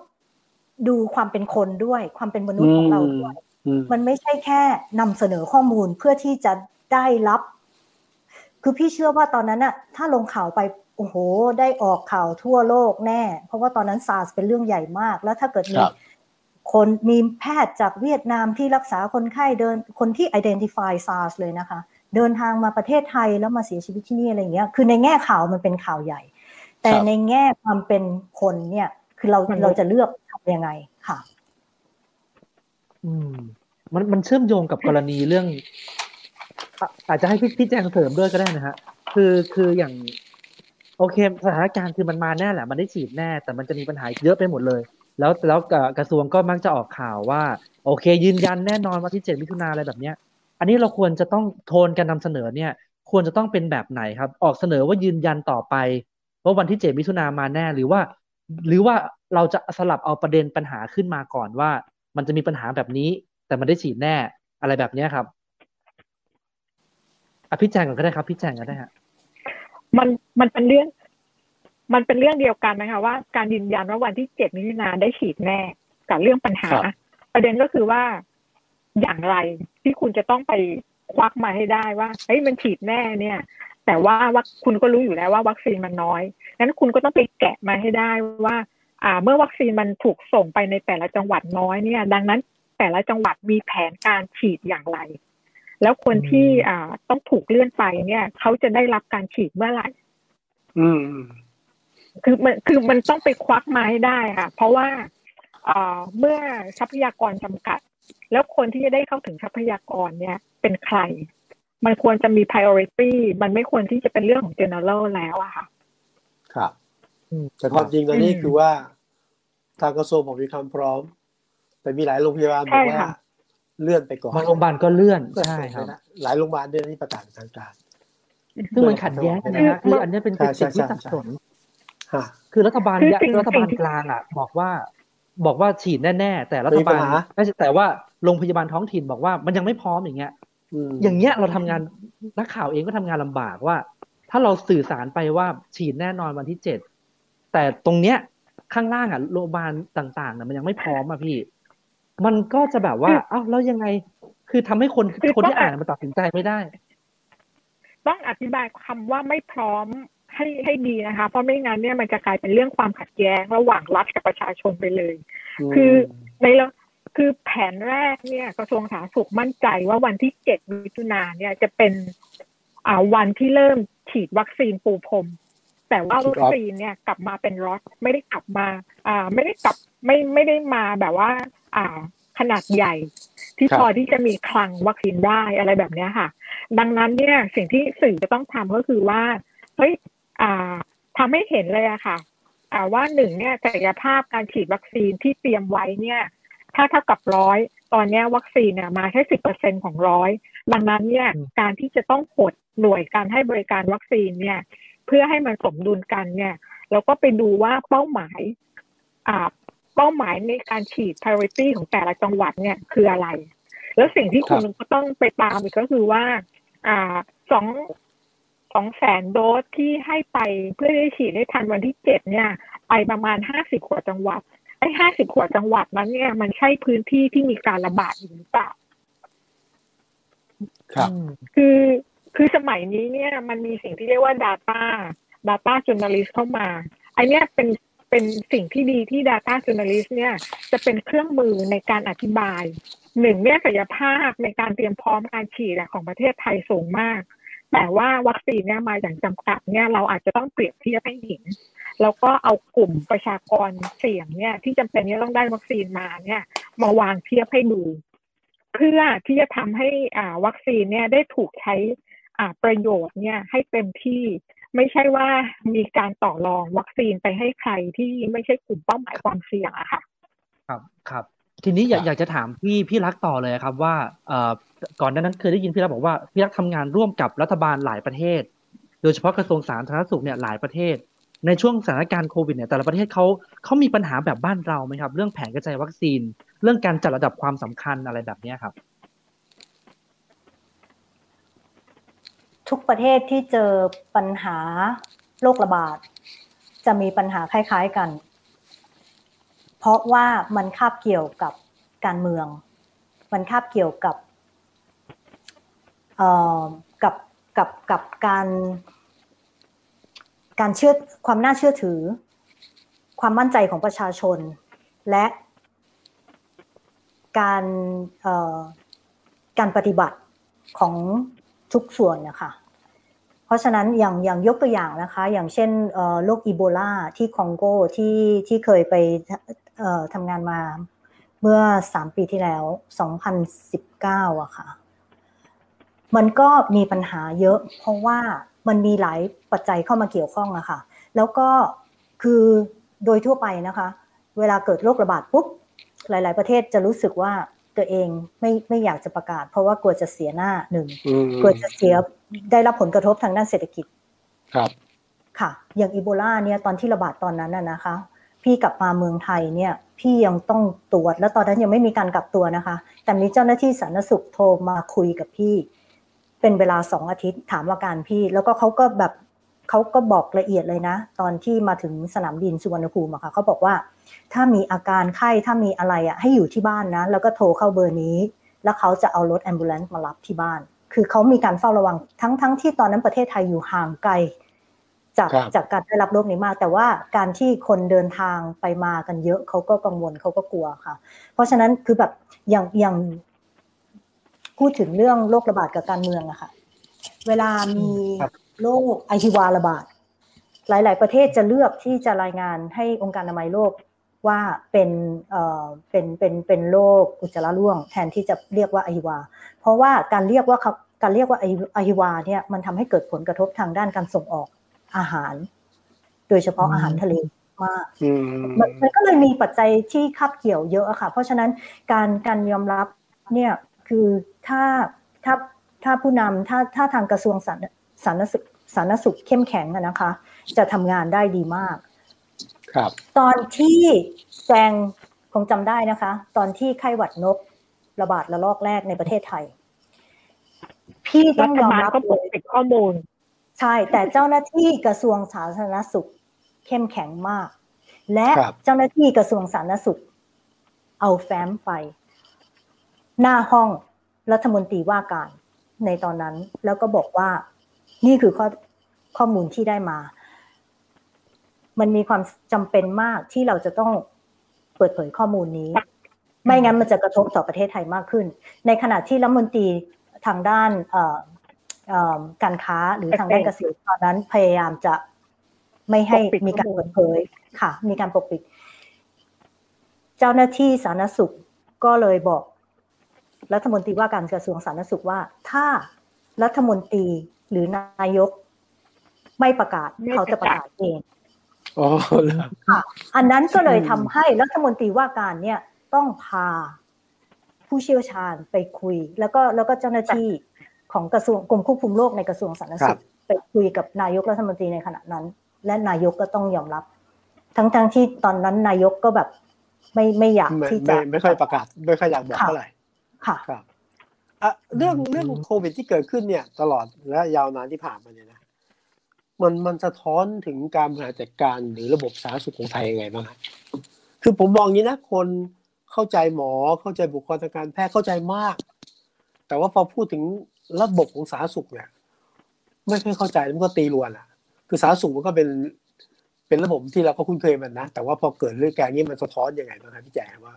ดูความเป็นคนด้วย ความเป็นมนุษย์ของเราด้วยอืมมันไม่ใช่แค่นำเสนอข้อมูลเพื่อที่จะได้รับ คือพี่เชื่อว่าตอนนั้นอะถ้าลงข่าวไป โอ้โห ได้ออกข่าวทั่วโลกแน่ เพราะว่าตอนนั้นซาร์สเป็นเรื่องใหญ่มาก แล้วถ้าเกิดคมีรับคนมีแพทย์จากเวียดนามที่รักษาคนไข้เดิน คนที่ identify SARS เลยนะคะ เดินทางมาประเทศไทยแล้วมาเสียชีวิตที่นี่อะไรอย่างเงี้ย คือในแง่ข่าวมันเป็นข่าวใหญ่ แต่ครับในแง่ความเป็นคนเนี่ย คือเรามนุษย์เราจะเลือกทำยังไงค่ะ อืม มันมันเชื่อมโยงกับกรณีเรื่องอะอาจจะให้พี่พี่แจงเสริมด้วยก็ได้นะฮะ คือคืออย่าง โอเคสถานการณ์คือมันมาแน่แหละ มันได้ฉีดแน่ แต่มันจะมีปัญหาเยอะไปหมดเลย แล้วแล้วกระกระทรวงก็มักจะออกข่าวว่า โอเค ยืนยันแน่นอนวันที่เจ็ดมิถุนาอะไรแบบเนี้ย อันนี้เราควรจะต้องโทนการนำเสนอเนี่ย ควรจะต้องเป็นแบบไหนครับ ออกเสนอว่ายืนยันต่อไปว่าวันที่เจ็ดมิถุนามาแน่หรือว่า หรือว่าเราจะสลับเอาประเด็นปัญหาขึ้นมาก่อนว่า มันจะมีปัญหาแบบนี้ แต่มันได้ฉีดแน่อะไรแบบเนี้ยครับอะพี่แจงก่อนก็ได้ครับพี่แจงก็ได้ฮะมันมันเป็นเรื่อง มันเป็นเรื่องเดียวกันนะคะว่าการยืนยันว่าวันที่เจ็ดมิถุนาได้ฉีดแน่กับเรื่องปัญหาครับประเด็นก็คือว่า อย่างไรที่คุณจะต้องไปควักมาให้ได้ว่าเฮ้ยมันฉีดแน่เนี่ย แต่ว่าว่าคุณก็รู้อยู่แล้วว่าวัคซีนมันน้อยงั้นคุณก็ต้องไปแกะมาให้ได้ว่า อ่า เมื่อวัคซีนมันถูกส่งไปในแต่ละจังหวัดน้อยเนี่ย ดังนั้นแต่ละจังหวัดมีแผนการฉีดอย่างไร แล้วคนที่อ่าต้องถูกเลื่อนไปเนี่ยเขาจะได้รับการฉีดเมื่อไหร่ อืม คือมันคือมันต้องไปควักมาให้ได้ค่ะ เพราะว่าเอ่อเมื่อทรัพยากรจำกัด แล้วคนที่จะได้เข้าถึงทรัพยากรเนี่ย เป็นใคร มันควรจะมี priority มันไม่ควรที่จะเป็นเรื่องของ general แล้วอะค่ะ ครับอืมแต่ความจริงตอนนี้อืมคือว่าทางกระทรวงบอกมีความพร้อม แต่มีหลายโรงพยาบาลบใช่อกว่าค่ะเลื่อนไปก่อนบางโรงพยาบาลก็เลื่อนก็ใช่ส่งครับไปนะหลายโรงพยาบาลเดือนนี้ประกาศเป็นทางการซึ่งมันขัดแย้งกันนะฮะคืออันเนี้ยเป็นใช่ใช่สิ่งที่ใช่สับสนฮะคือรัฐบาลคือเนี่ยสิ่งรัฐบาลสิ่งที่กลางอะ บอกว่า บอกว่าฉีดแน่ๆแต่รัฐบาลมีปัญหาไม่ใช่แต่ว่าโรงพยาบาลท้องถิ่นบอกว่ามันยังไม่พร้อมอย่างเงี้ยมอย่างเงี้ยเราทำงานนักข่าวเองก็ทำงานลำบากว่า ถ้าเราสื่อสารไปว่าฉีดแน่นอนวันที่เจ็ดแต่ตรงเนี้ยข้างล่างอะโรงพยาบาลต่างๆน่ะมันยังไม่พร้อมอะพี่ มันก็จะแบบว่าคือเอ้าแล้วยังไง คือทำให้คนคือคนที่ต้องอ่านมันตัดสินใจไม่ได้ ต้องอธิบายคำว่าไม่พร้อม ให้ให้ดีนะคะ เพราะไม่งั้นเนี่ยมันจะกลายเป็นเรื่องความขัดแย้งระหว่างรัฐกับประชาชนไปเลยมคือในละคือแผนแรกเนี่ยกระทรวงสาธารณสุขมั่นใจว่าวันที่เจ็ดมิถุนาเนี่ยจะเป็นอ่าวันที่เริ่มฉีดวัคซีนปูพรมแต่ว่าวัคซีนเนี่ยกลับมาเป็นล็อตไม่ได้กลับมา อ่า ไม่ได้กลับไม่ไม่ได้มาแบบว่า อ่า ขนาดใหญ่ ที่ครับพอที่จะมีคลังวัคซีนได้อะไรแบบเนี้ยค่ะ ดังนั้นเนี่ยสิ่งที่สื่อจะต้องทำก็คือว่าเฮ้ย อ่าทำให้เห็นเลยอะค่ะอ่าว่าหนึ่งเนี่ยศักยภาพการฉีดวัคซีนที่เตรียมไว้เนี่ย ถ้าเท่ากับร้อยตอนเนี้ยวัคซีนเนี่ยมาแค่สิบเปอร์เซ็นของร้อยดังนั้นเนี่ยอืมการที่จะต้องหดหน่วยการให้บริการวัคซีนเนี่ย เพื่อให้มันสมดุลกันเนี่ย เราก็ไปดูว่าเป้าหมายอ่าเป้าหมายในการฉีด priority ของแต่ละจังหวัดเนี่ยคืออะไร แล้วสิ่งที่คุณก็ต้องไปตามอีกก็คือว่าอ่าสอง สองแสนโดสที่ให้ไปเพื่อได้ฉีดได้ทันวันที่เจ็ดเนี่ย ไปประมาณห้าสิบกว่าจังหวัดไอ้ห้าสิบกว่าจังหวัดนั้นเนี่ยมันใช่พื้นที่ที่มีการระบาดอยู่หรือเปล่าครับอืมคือคือสมัยนี้เนี่ยมันมีสิ่งที่เรียกว่า Data Data Journalist เข้ามาไอเนี้ยเป็นเป็นสิ่งที่ดีที่ Data Journalist เนี่ยจะเป็นเครื่องมือในการอธิบายหนึ่งเนี่ยศักยภาพในการเตรียมพร้อมการฉีดของประเทศไทยสูงมาก แต่ว่าวัคซีนเนี่ยมาอย่างจำกัดเนี่ยเราอาจจะต้องเปรียบเทียบให้เห็นแล้วก็เอากลุ่มประชากรเสี่ยงเนี่ยที่จำเป็นที่ต้องได้วัคซีนมาเนี่ยมาวางเทียบให้ดู เพื่อที่จะทำให้อ่าวัคซีนเนี่ยได้ถูกใช้อ่าประโยชน์เนี่ยให้เต็มที่ไม่ใช่ว่ามีการต่อรองวัคซีนไปให้ใครที่ไม่ใช่กลุ่มเป้าหมายความเสี่ยงอะค่ะ ครับครับ ทีนี้อยากครับอยากจะถามพี่พี่รักต่อเลยครับว่าเอ่อก่อนหน้านั้นเคยได้ยินพี่รักบอกว่าพี่รักทำงานร่วมกับรัฐบาลหลายประเทศ โดยเฉพาะกระทรวงสาธารณสุขเนี่ยหลายประเทศ ในช่วงสถานการณ์โควิดเนี่ยแต่ละประเทศเขาเขามีปัญหาแบบบ้านเราไหมครับ เรื่องแผนกระจายวัคซีน เรื่องการจัดระดับความสำคัญอะไรแบบเนี้ยครับ ทุกประเทศที่เจอปัญหาโรคระบาด จะมีปัญหาคล้าย ๆ กัน เพราะว่ามันคาบเกี่ยวกับการเมือง มันคาบเกี่ยวกับเอ่อกับกับกับการการเชื่อความน่าเชื่อถือ ความมั่นใจของประชาชน และการเอ่อการปฏิบัติของทุกส่วนนะคะเพราะฉะนั้นอย่างอย่างยกตัวอย่างนะคะ อย่างเช่นเอ่อโรคอีโบลาที่คองโกที่ที่เคยไป ทำงานมาเมื่อ3ปีที่แล้ว 2019อะค่ะ มันก็มีปัญหาเยอะ เพราะว่ามันมีหลายปัจจัยเข้ามาเกี่ยวข้องอะค่ะ แล้วก็คือโดยทั่วไปนะคะ เวลาเกิดโรคระบาดปุ๊บ หลาย ๆ ประเทศจะรู้สึกว่าตัวเองไม่ไม่อยากจะประกาศ เพราะว่ากลัวจะเสียหน้าหนึ่งอืมกลัวจะเสียได้รับผลกระทบทางด้านเศรษฐกิจ ครับ ค่ะ อย่างอีโบลาเนี่ยตอนที่ระบาดตอนนั้นน่ะนะคะ พี่กลับมาเมืองไทยเนี่ยพี่ยังต้องตรวจแล้วตอนนั้นยังไม่มีการกักตัวนะคะ แต่มีเจ้าหน้าที่สาธารณสุขโทรมาคุยกับพี่ เป็นเวลาสองอาทิตย์ถามอาการพี่ แล้วก็เขาก็แบบเขาก็บอกละเอียดเลยนะ ตอนที่มาถึงสนามบินสุวรรณภูมิอะค่ะเขาบอกว่า ถ้ามีอาการไข้ถ้ามีอะไรอะให้อยู่ที่บ้านนะ แล้วก็โทรเข้าเบอร์นี้ แล้วเขาจะเอารถ ambulance มารับที่บ้าน คือเขามีการเฝ้าระวังทั้งทั้งที่ตอนนั้นประเทศไทยอยู่ห่างไกล จากครับจากการได้รับโรคนี้มาก แต่ว่าการที่คนเดินทางไปมากันเยอะเขาก็กังวลเขาก็กลัวค่ะ เพราะฉะนั้นคือแบบอย่างอย่างพูดถึงเรื่องโรคระบาดกับการเมืองอะค่ะ เวลามีครับโรคไอฮิวาระบาด หลาย ๆ ประเทศจะเลือกที่จะรายงานให้องค์การอนามัยโลกว่าเป็นเอ่อเป็นเป็นเป็นโรคอุจจาระร่วง แทนที่จะเรียกว่าไอฮิวา เพราะว่าการเรียกว่าเขาการเรียกว่าไอไอฮิวาเนี่ยมันทำให้เกิดผลกระทบทางด้านการส่งออก อาหาร โดยเฉพาะอืมอาหารทะเลมากอืมมันมันก็เลยมีปัจจัยที่คาบเกี่ยวเยอะอะค่ะ เพราะฉะนั้นการการยอมรับเนี่ยคือถ้าถ้าถ้าผู้นำถ้าถ้าทางกระทรวงสาธารณสาธารณสุขสาธารณสุขเข้มแข็งอะนะคะ จะทำงานได้ดีมาก ครับ ตอนที่แจงคงจำได้นะคะ ตอนที่ไข้หวัดนกระบาดระลอกแรกในประเทศไทย พี่ต้รัองฐยอมบาลรับก็ปเลกยปิดข้อมูล ใช่ แต่เจ้าหน้าที่กระทรวงสาธารณสุข เข้มแข็งมาก และครับเจ้าหน้าที่กระทรวงสาธารณสุข เอาแฟ้มไป หน้าห้องรัฐมนตรีว่าการในตอนนั้น แล้วก็บอกว่า นี่คือข้อข้อมูลที่ได้มา มันมีความจำเป็นมากที่เราจะต้องเปิดเผยข้อมูลนี้ ไม่งั้นมันจะกระทบต่อประเทศไทยมากขึ้น ในขณะที่รัฐมนตรีทางด้านเอ่อเอ่อ การค้าหรือทางด้านเกษตรตอนนั้นพยายามจะไม่ให้ปกปิดมีการข้อมูลเปิดเผยค่ะ มีการปกปิด เจ้าหน้าที่สาธารณสุขก็เลยบอกรัฐมนตรีว่าการกระทรวงสาธารณสุขว่า ถ้ารัฐมนตรีหรือนายกไม่ประกาศไม่เขาจะปประระกาศกาศเองอ๋อเหรออันนั้นก็เลยอืมทำให้รัฐมนตรีว่าการเนี่ยต้องพาผู้เชี่ยวชาญไปคุย แล้วก็แล้วก็เจ้าหน้าที่ ของกระทรวงกรมควบคุมโรคในกระทรวงสาธารณสุขไปคุยกับนายกรัฐมนตรีในขณะนั้น และนายกก็ต้องยอมรับ ทั้งทั้งที่ตอนนั้นนายกก็แบบไม่ไม่อยากไม่ที่ไม่จะไม่ค่อยประกาศไม่ค่อยอยากบอกค่ะเท่าไหร่ค่ะครับอะเรื่องอืมเรื่องโควิดที่เกิดขึ้นเนี่ย ตลอดและยาวนานที่ผ่านมาเนี่ยนะมันมันสะท้อนถึงการบริหารจัดการหรือระบบสาธารณสุขของไทยยังไงบ้างครับคือผมมองอย่างนี้นะคนเข้าใจหมอเข้าใจบุคลากรทางการแพทย์เข้าใจมาก แต่ว่าพอพูดถึง ระบบของสาธารณสุขเนี่ยไม่ค่อยเข้าใจมันก็ตีรวนอะ คือสาธารณสุขมันก็เป็นเป็นระบบที่เราก็คุ้นเคยมันนะแต่ว่าพอเกิดเรื่องการนี้มันสะท้อนยังไงบ้างครับพี่แจ๋ว่า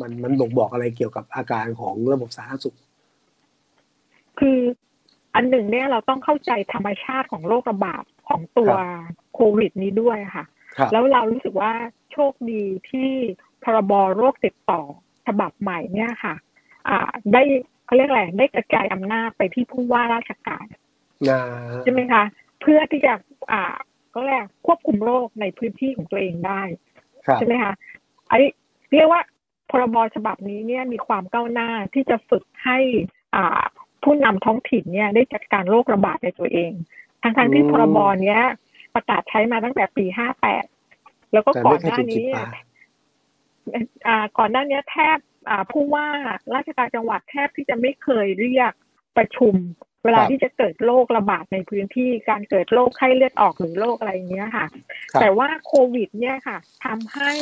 มันมันบ่งบอกอะไรเกี่ยวกับอาการของระบบสาธารณสุข คืออันหนึ่งเนี่ยเราต้องเข้าใจธรรมชาติของโรคระบาดของตัวครับโควิด นี้ด้วยค่ะครับแล้วเรารู้สึกว่าโชคดีที่พรบโรคติดต่อฉบับใหม่เนี่ยค่ะ อ่า ได้ เขาเรียกอะไรได้กระจายอำนาจไปที่ผู้ว่าราชการอ่าใช่ไหมคะ เพื่อที่จะอ่าก็เรียกควบคุมโรคในพื้นที่ของตัวเองได้ครับใช่ไหมคะไอ้เรียกว่าพรบฉบับนี้เนี่ยมีความก้าวหน้าที่จะฝึกให้อ่าผู้นำท้องถิ่นเนี่ยได้จัดการโรคระบาดในตัวเอง ทั้งๆที่อืมพรบเนี้ย ประกาศใช้มาตั้งแต่ปีห้าแปดแล้วก็แต่ก่อไม่นเคยหน้าถูกจิบนี้มาอ่าก่อนหน้านี้แทบอ่า ผู้ว่าราชการจังหวัดแทบที่จะไม่เคยเรียกประชุม เวลาครับที่จะเกิดโรคระบาดในพื้นที่การเกิดโรคไข้เลือดออกหรือโรคอะไรอย่างเงี้ยค่ะครับแต่ว่าโควิด เนี่ยค่ะทำให้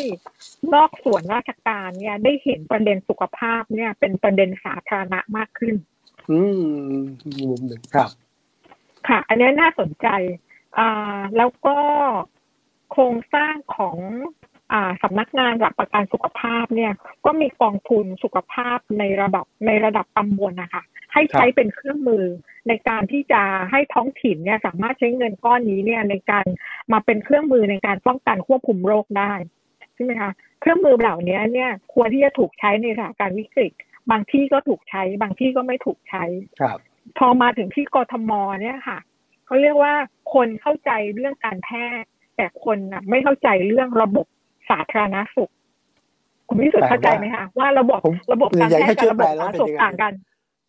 นอกส่วนราชการเนี่ยได้เห็นประเด็นสุขภาพเนี่ย เป็นประเด็นสาธารณะมากขึ้น อืมมุมหนึ่งครับ ค่ะ อันนี้น่าสนใจอ่าแล้วก็โครงสร้างของอ่า สำนักงานหลักประกันสุขภาพเนี่ยก็มีกองทุนสุขภาพในระดับในระดับตำบลนะคะให้ใช้เป็นเครื่องมือในการที่จะให้ท้องถิ่นเนี่ยสามารถใช้เงินก้อนนี้เนี่ยในการมาเป็นเครื่องมือในการป้องกันควบคุมโรคได้ใช่ไหมคะเครื่องมือเหล่านี้เนี่ยควรที่จะถูกใช้ในสถานการณ์วิกฤต บางที่ก็ถูกใช้ บางที่ก็ไม่ถูกใช้ครับ พอมาถึงที่กทมเนี่ยค่ะเขาเรียกว่าคนเข้าใจเรื่องการแพทย์แต่คนน่ะไม่เข้าใจเรื่องระบบสาธารณสุข คุณพิสุทธิ์แปลว่าเข้าใจไหมคะว่าระบบผมระบบการอยากแพให้ทย์กับช่วยระแปบลบแล้วสาธารณเป็นสุขยังไงต่างกัน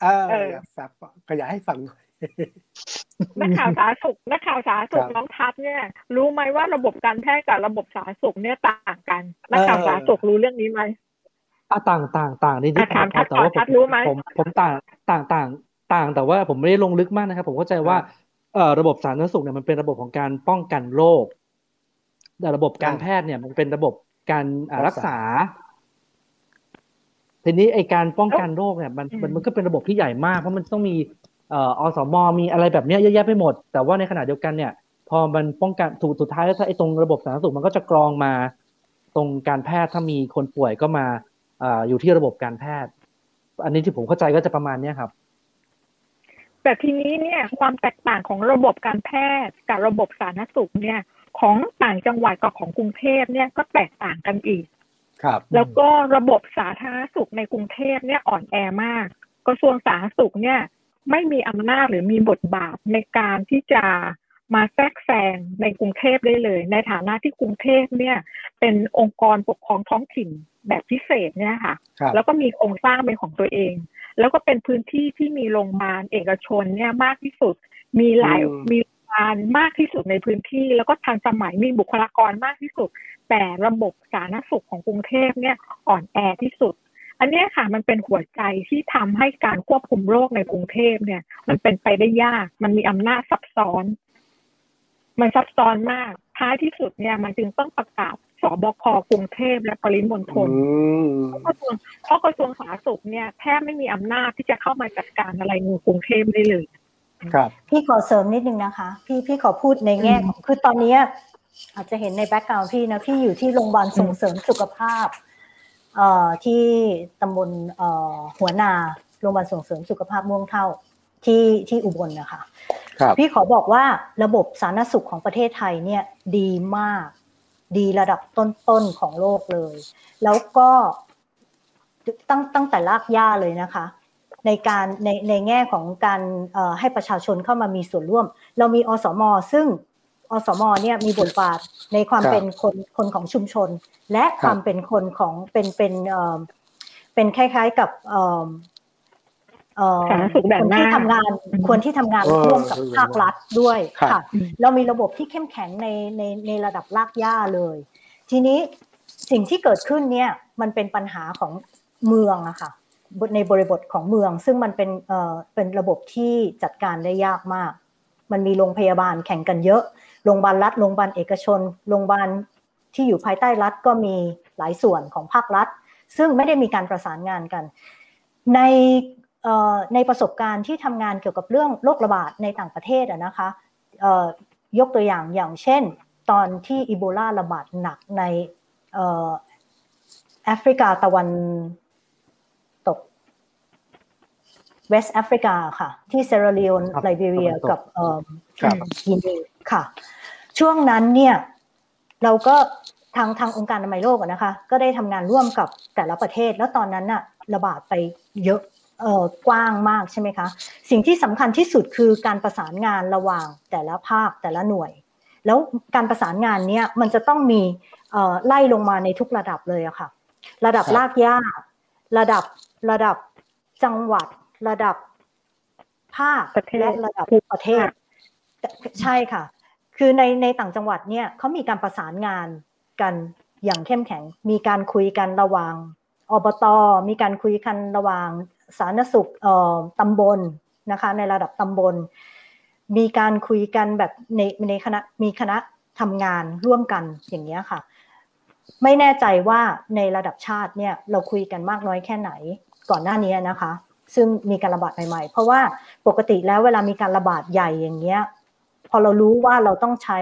เออเอออยากฝากขยายให้ฟังหน่อยนักข่าวสาธารณสุขนักข่าวสาธารณสุขครับน้องทัพเนี่ย รู้ไหมว่าระบบการแพทย์กับระบบสาธารณสุขเนี่ยต่างกันนักข่าวเออสาธารณสุขรู้เรื่องนี้ไหมอะต่างต่างต่างนิดนิดอะถามนะครับทัศน์แต่ว่าก่อนทัผมศน์รู้ไหมผมผมต่างต่างต่างต่างแต่ว่าผมไม่ได้ลงลึกมากนะครับ ผมเข้าใจว่าเอ่อระบบสาธารณสุขเนี่ยมันเป็นระบบของการป้องกันโรค แต่ระบบการอ่าแพทย์เนี่ยมันเป็นระบบการอ่ารัรักกษาษา ทีนี้ไอการป้องกันโรคเนี่ยมันอืมมันมันก็เป็นระบบที่ใหญ่มากเพราะมันต้องมีเอ่ออสมมีอะไรแบบเนี้ยเยอะแยะไปหมด แต่ว่าในขณะเดียวกันเนี่ย พอมันป้องกันถูกสุดท้ายแล้วถ้าไอ้ตรงระบบสาธารณสุขมันก็จะกรองมา ตรงการแพทย์ถ้ามีคนป่วยก็มาอ่าอยู่ที่ระบบการแพทย์ อันนี้ที่ผมเข้าใจก็จะประมาณเนี้ยครับ แต่ทีนี้เนี่ย ความแตกต่างของระบบการแพทย์กับระบบสาธารณสุขเนี่ย ของต่างจังหวัดกับของกรุงเทพเนี่ยก็แตกต่างกันอีก ครับ แล้วก็ระบบสาธารณสุขในกรุงเทพเนี่ยอ่อนแอมาก กระทรวงสาธารณสุขเนี่ยไม่มีอำนาจหรือมีบทบาทในการที่จะมาแทรกแซงในกรุงเทพได้เลย ในฐานะที่กรุงเทพเนี่ยเป็นองค์กรปกครองท้องถิ่นแบบพิเศษเนี่ยค่ะครับแล้วก็มีโครงสร้างเป็นของตัวเอง แล้วก็เป็นพื้นที่ที่มีโรงพยาบาลเอกชนเนี่ยมากที่สุด มีหลายอืม มีโรงพยาบาลมากที่สุดในพื้นที่ แล้วก็ทันสมัยมีบุคลากรมากที่สุด แต่ระบบสาธารณสุขของกรุงเทพเนี่ยอ่อนแอที่สุด อันเนี้ยค่ะมันเป็นหัวใจที่ทำให้การควบคุมโรคในกรุงเทพเนี่ย มันเป็นไปได้ยาก มันมีอำนาจซับซ้อน มันซับซ้อนมากท้ายที่สุดเนี่ยมันจึงต้องประกาศสบคกรุงเทพและปริมณฑลอืมเพราะกระทรวงเพราะกระทรวงสาธารณสุขเนี่ยแทบไม่มีอำนาจที่จะเข้ามาจัดการอะไรในกรุงเทพได้เลย ครับพี่ขอเสริมนิดนึงนะคะ พี่พี่ขอพูดในแง่ของคือตอนเนี้ยอาจจะเห็นในแบ็กกราวด์พี่นะพี่อยู่ที่โรงพยาบาลส่งเสริมสุขภาพเอ่อที่ตำบลเอ่อหัวนาโรงพยาบาลส่งเสริมสุขภาพม่วงเท่าที่ที่อุบลนะคะครับพี่ขอบอกว่าระบบสาธารณสุขของประเทศไทยเนี่ยดีมาก ดีระดับต้นๆของโลกเลย แล้วก็ตั้งตั้งแต่ลากย่าเลยนะคะ ในการในในแง่ของการเอ่อให้ประชาชนเข้ามามีส่วนร่วม เรามีอสม ซึ่งอสมเนี่ยมีบทบาทในความครับเป็นคนคนของชุมชน และความเป็นคนของเป็นเป็นเอ่อเป็นคล้ายๆกับเอ่อเอ่อสาธารณสุขแบคบนหน้าที่ทำงานอืมคนที่ทำงานเออร่วมกับภาครัฐด้วยครับค่ะ เรามีระบบที่เข้มแข็งในในในระดับรากหญ้าเลย ทีนี้สิ่งที่เกิดขึ้นเนี่ยมันเป็นปัญหาของเมืองอะค่ะ ในบริบทของเมือง ซึ่งมันเป็นเอ่อเป็นระบบที่จัดการได้ยากมาก มันมีโรงพยาบาลแข่งกันเยอะ โรงพยาบาลรัฐ โรงพยาบาลเอกชน โรงพยาบาลที่อยู่ภายใต้รัฐก็มีหลายส่วนของภาครัฐ ซึ่งไม่ได้มีการประสานงานกัน ในในประสบการณ์ที่ทำงานเกี่ยวกับเรื่องโรคระบาดในต่างประเทศนะคะยกตัวอย่างอย่างเช่น ตอนที่อีโบลาระบาดหนักในแอฟริกาตะวันตกเวสต์แอฟริกาค่ะ ที่เซราลีโอนไลบีเรียกับกินีค่ะ ช่วงนั้นเนี่ยเราก็ทางทางองค์การอนามัยโลกนะคะ ก็ได้ทำงานร่วมกับแต่ละประเทศ แล้วตอนนั้นน่ะระบาดไปเยอะเอ่อกว้างมากใช่ไหมคะ สิ่งที่สำคัญที่สุดคือการประสานงานระหว่างแต่ละภาคแต่ละหน่วย แล้วการประสานงานเนี้ยมันจะต้องมีไล่ลงมาในทุกระดับเลยอะค่ะ ระดับลากย่าระดับระดับจังหวัด ระดับภาคและระดับประเทศ ใช่ค่ะ คือในในต่างจังหวัดเนี่ยเขามีการประสานงานกันอย่างเข้มแข็ง มีการคุยกันระหว่างอบต มีการคุยกันระหว่างสาธารณสุขตำบลนะคะ ในระดับตำบล มีการคุยกันแบบในในคณะมีคณะทำงานร่วมกันอย่างนี้ค่ะ ไม่แน่ใจว่าในระดับชาติเนี่ยเราคุยกันมากน้อยแค่ไหนก่อนหน้านี้นะคะ ซึ่งมีการระบาดใหม่ๆ เพราะว่าปกติแล้วเวลามีการระบาดใหญ่อย่างเงี้ยพอเรารู้ว่าเราต้องใช้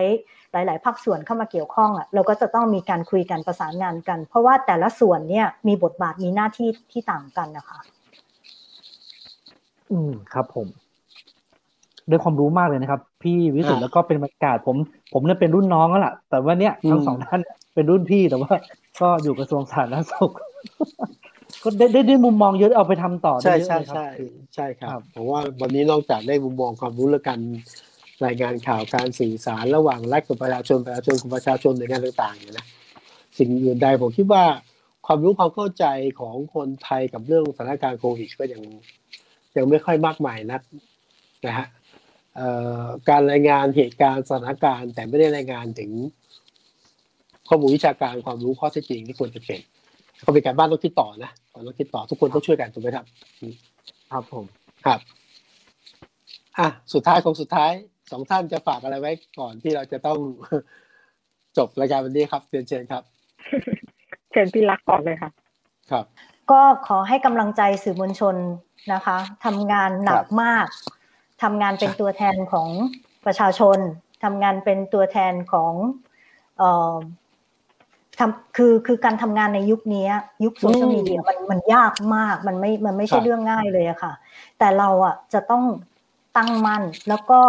หลาย ๆ ภาคส่วนเข้ามาเกี่ยวข้องอะเราก็จะต้องมีการคุยกันประสานงานกัน เพราะว่าแต่ละส่วนเนี่ยมีบทบาทมีหน้าที่ที่ต่างกันนะคะ อืมครับผมด้วยความรู้มากเลยนะครับ พี่วิสุทธ์แล้วก็เป็นบรรยากาศผม ผมเนี่ยเป็นรุ่นน้องแล้วล่ะแต่ว่าเนี่ยทั้งสองท่านเป็นรุ่นพี่แต่ว่า ก็อยู่กระทรวงสาธารณสุข ก็ได้ได้ได้มุมมองเยอะเอาไปทำต่อใช่ใช่ใช่ใช่ครับผมว่าวันนี้นอกจากได้มุมมองความรู้และการรายงานข่าวการสื่อสารระหว่างรัฐกับประชาชนประชาชนกับประชาชนในงานต่างๆเนี่ยนะสิ่งอื่นใดผมคิดว่าความรู้ความเข้าใจของคนไทยกับเรื่องสถานการณ์โควิดก็ยังยังไม่ค่อยมากมายนักนะฮะการรายงานเหตุการณ์สถานการณ์ แต่ไม่ได้รายงานถึงข้อมูลวิชาการความรู้ข้อเท็จจริงที่ควรจะเป็น ก็เป็นการบ้านต้องคิดต่อนะต้องคิดต่อทุกคนต้องช่วยกันถูกไหมครับ ครับผมครับอะสุดท้ายของสุดท้ายสองท่านจะฝากอะไรไว้ก่อนที่เราจะต้องจบรายการวันนี้ครับเรียนเชิญครับเชิญพี่รักก่อนเลยค่ะ ครับ ก็ขอให้กำลังใจสื่อมวลชนนะคะทำงานหนักมากทำงานเป็นตัวแทนของประชาชนทำงานเป็นตัวแทนของเอ่อ ทำคือคือการทำงานในยุคนี้ยุคโซเชียลมีเดียมันมันยากมากมันไม่มันไม่ใช่เรื่องง่ายเลยอะค่ะ แต่เราอะจะต้องตั้งมั่นแล้วก็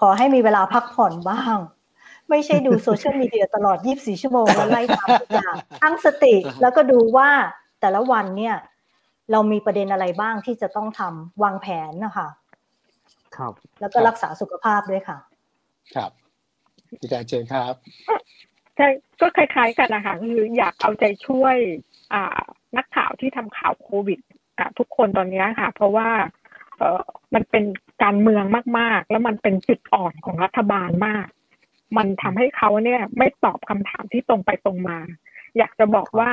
ขอให้มีเวลาพักผ่อนบ้าง ไม่ใช่ดูโซเชียลมีเดียตลอด 24 ชั่วโมงแล้วไล่ตามทุกอย่างตั้งสติแล้วก็ดูว่าแต่ละวันเนี่ย เรามีประเด็นอะไรบ้างที่จะต้องทำวางแผนนะคะครับ แล้วก็รักษาสุขภาพด้วยค่ะ ครับพี่แจงเชิญครับ ใช่ก็คล้าย ๆ กันนะคะคืออยากเอาใจช่วยอ่านักข่าวที่ทำข่าวโควิดกับทุกคนตอนนี้ค่ะ เพราะว่าเออมันเป็นการเมืองมากๆ แล้วมันเป็นจุดอ่อนของรัฐบาลมาก มันทำให้เขาเนี่ยไม่ตอบคำถามที่ตรงไปตรงมา อยากจะบอกว่า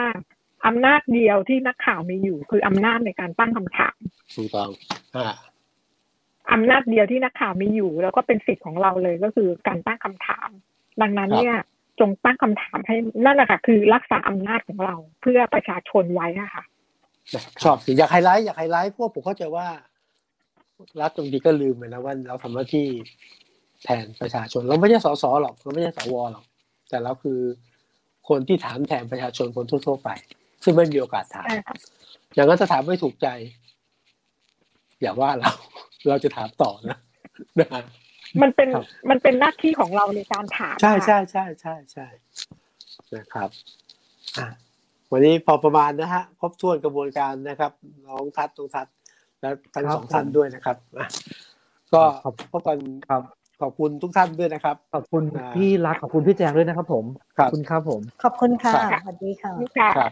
อำนาจเดียวที่นักข่าวมีอยู่ คืออำนาจในการตั้งคำถามถูกต้องอ่าอำนาจเดียวที่นักข่าวมีอยู่ แล้วก็เป็นสิทธิ์ของเราเลยก็คือการตั้งคำถาม ดังนั้นเนี่ย จงตั้งคำถามให้นั่นแหละค่ะ คือรักษาอำนาจของเราเพื่อประชาชนไว้ค่ะชอบอยากไฮไลท์อยากไฮไลท์พวกผมเข้าใจว่า รัฐตรงนี้ก็ลืมไปนะว่าเราทำหน้าที่แทนประชาชนเราไม่ใช่สสหรอกเราไม่ใช่สวหรอก แต่เราคือคนที่ถามแทนประชาชนคนทั่วๆไป ซึ่งไม่มีโอกาสถาม อย่างนั้นถ้าถามไม่ถูกใจ อย่าว่าเรา เราจะถามต่อนะนะ มันเป็นมันเป็นหน้าที่ของเราในการถาม ใช่ใช่ใช่ใช่ใช่นะครับอะวันนี้พอประมาณนะฮะครบถ้วนกระบวนการนะครับน้องทัดตรงทัดและทั้งสองท่านด้วยนะครับก็พบกันครับขอบคุณทุกท่านด้วยนะครับ ขอบคุณพี่รักขอบคุณพี่แจงด้วยนะครับ ผมขอบคุณครับผม ขอบคุณค่ะสวัสดีค่ะครับ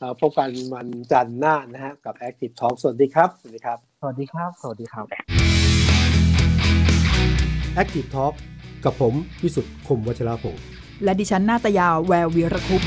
แล้วพบกันวันจันทร์หน้านะฮะกับ Active Talk สวัสดีครับ สวัสดีครับ สวัสดีครับ สวัสดีครับ Active Talk กับผมวิสุทธ์คมวัชราภงและดิฉันนาตยาแวววีรคุป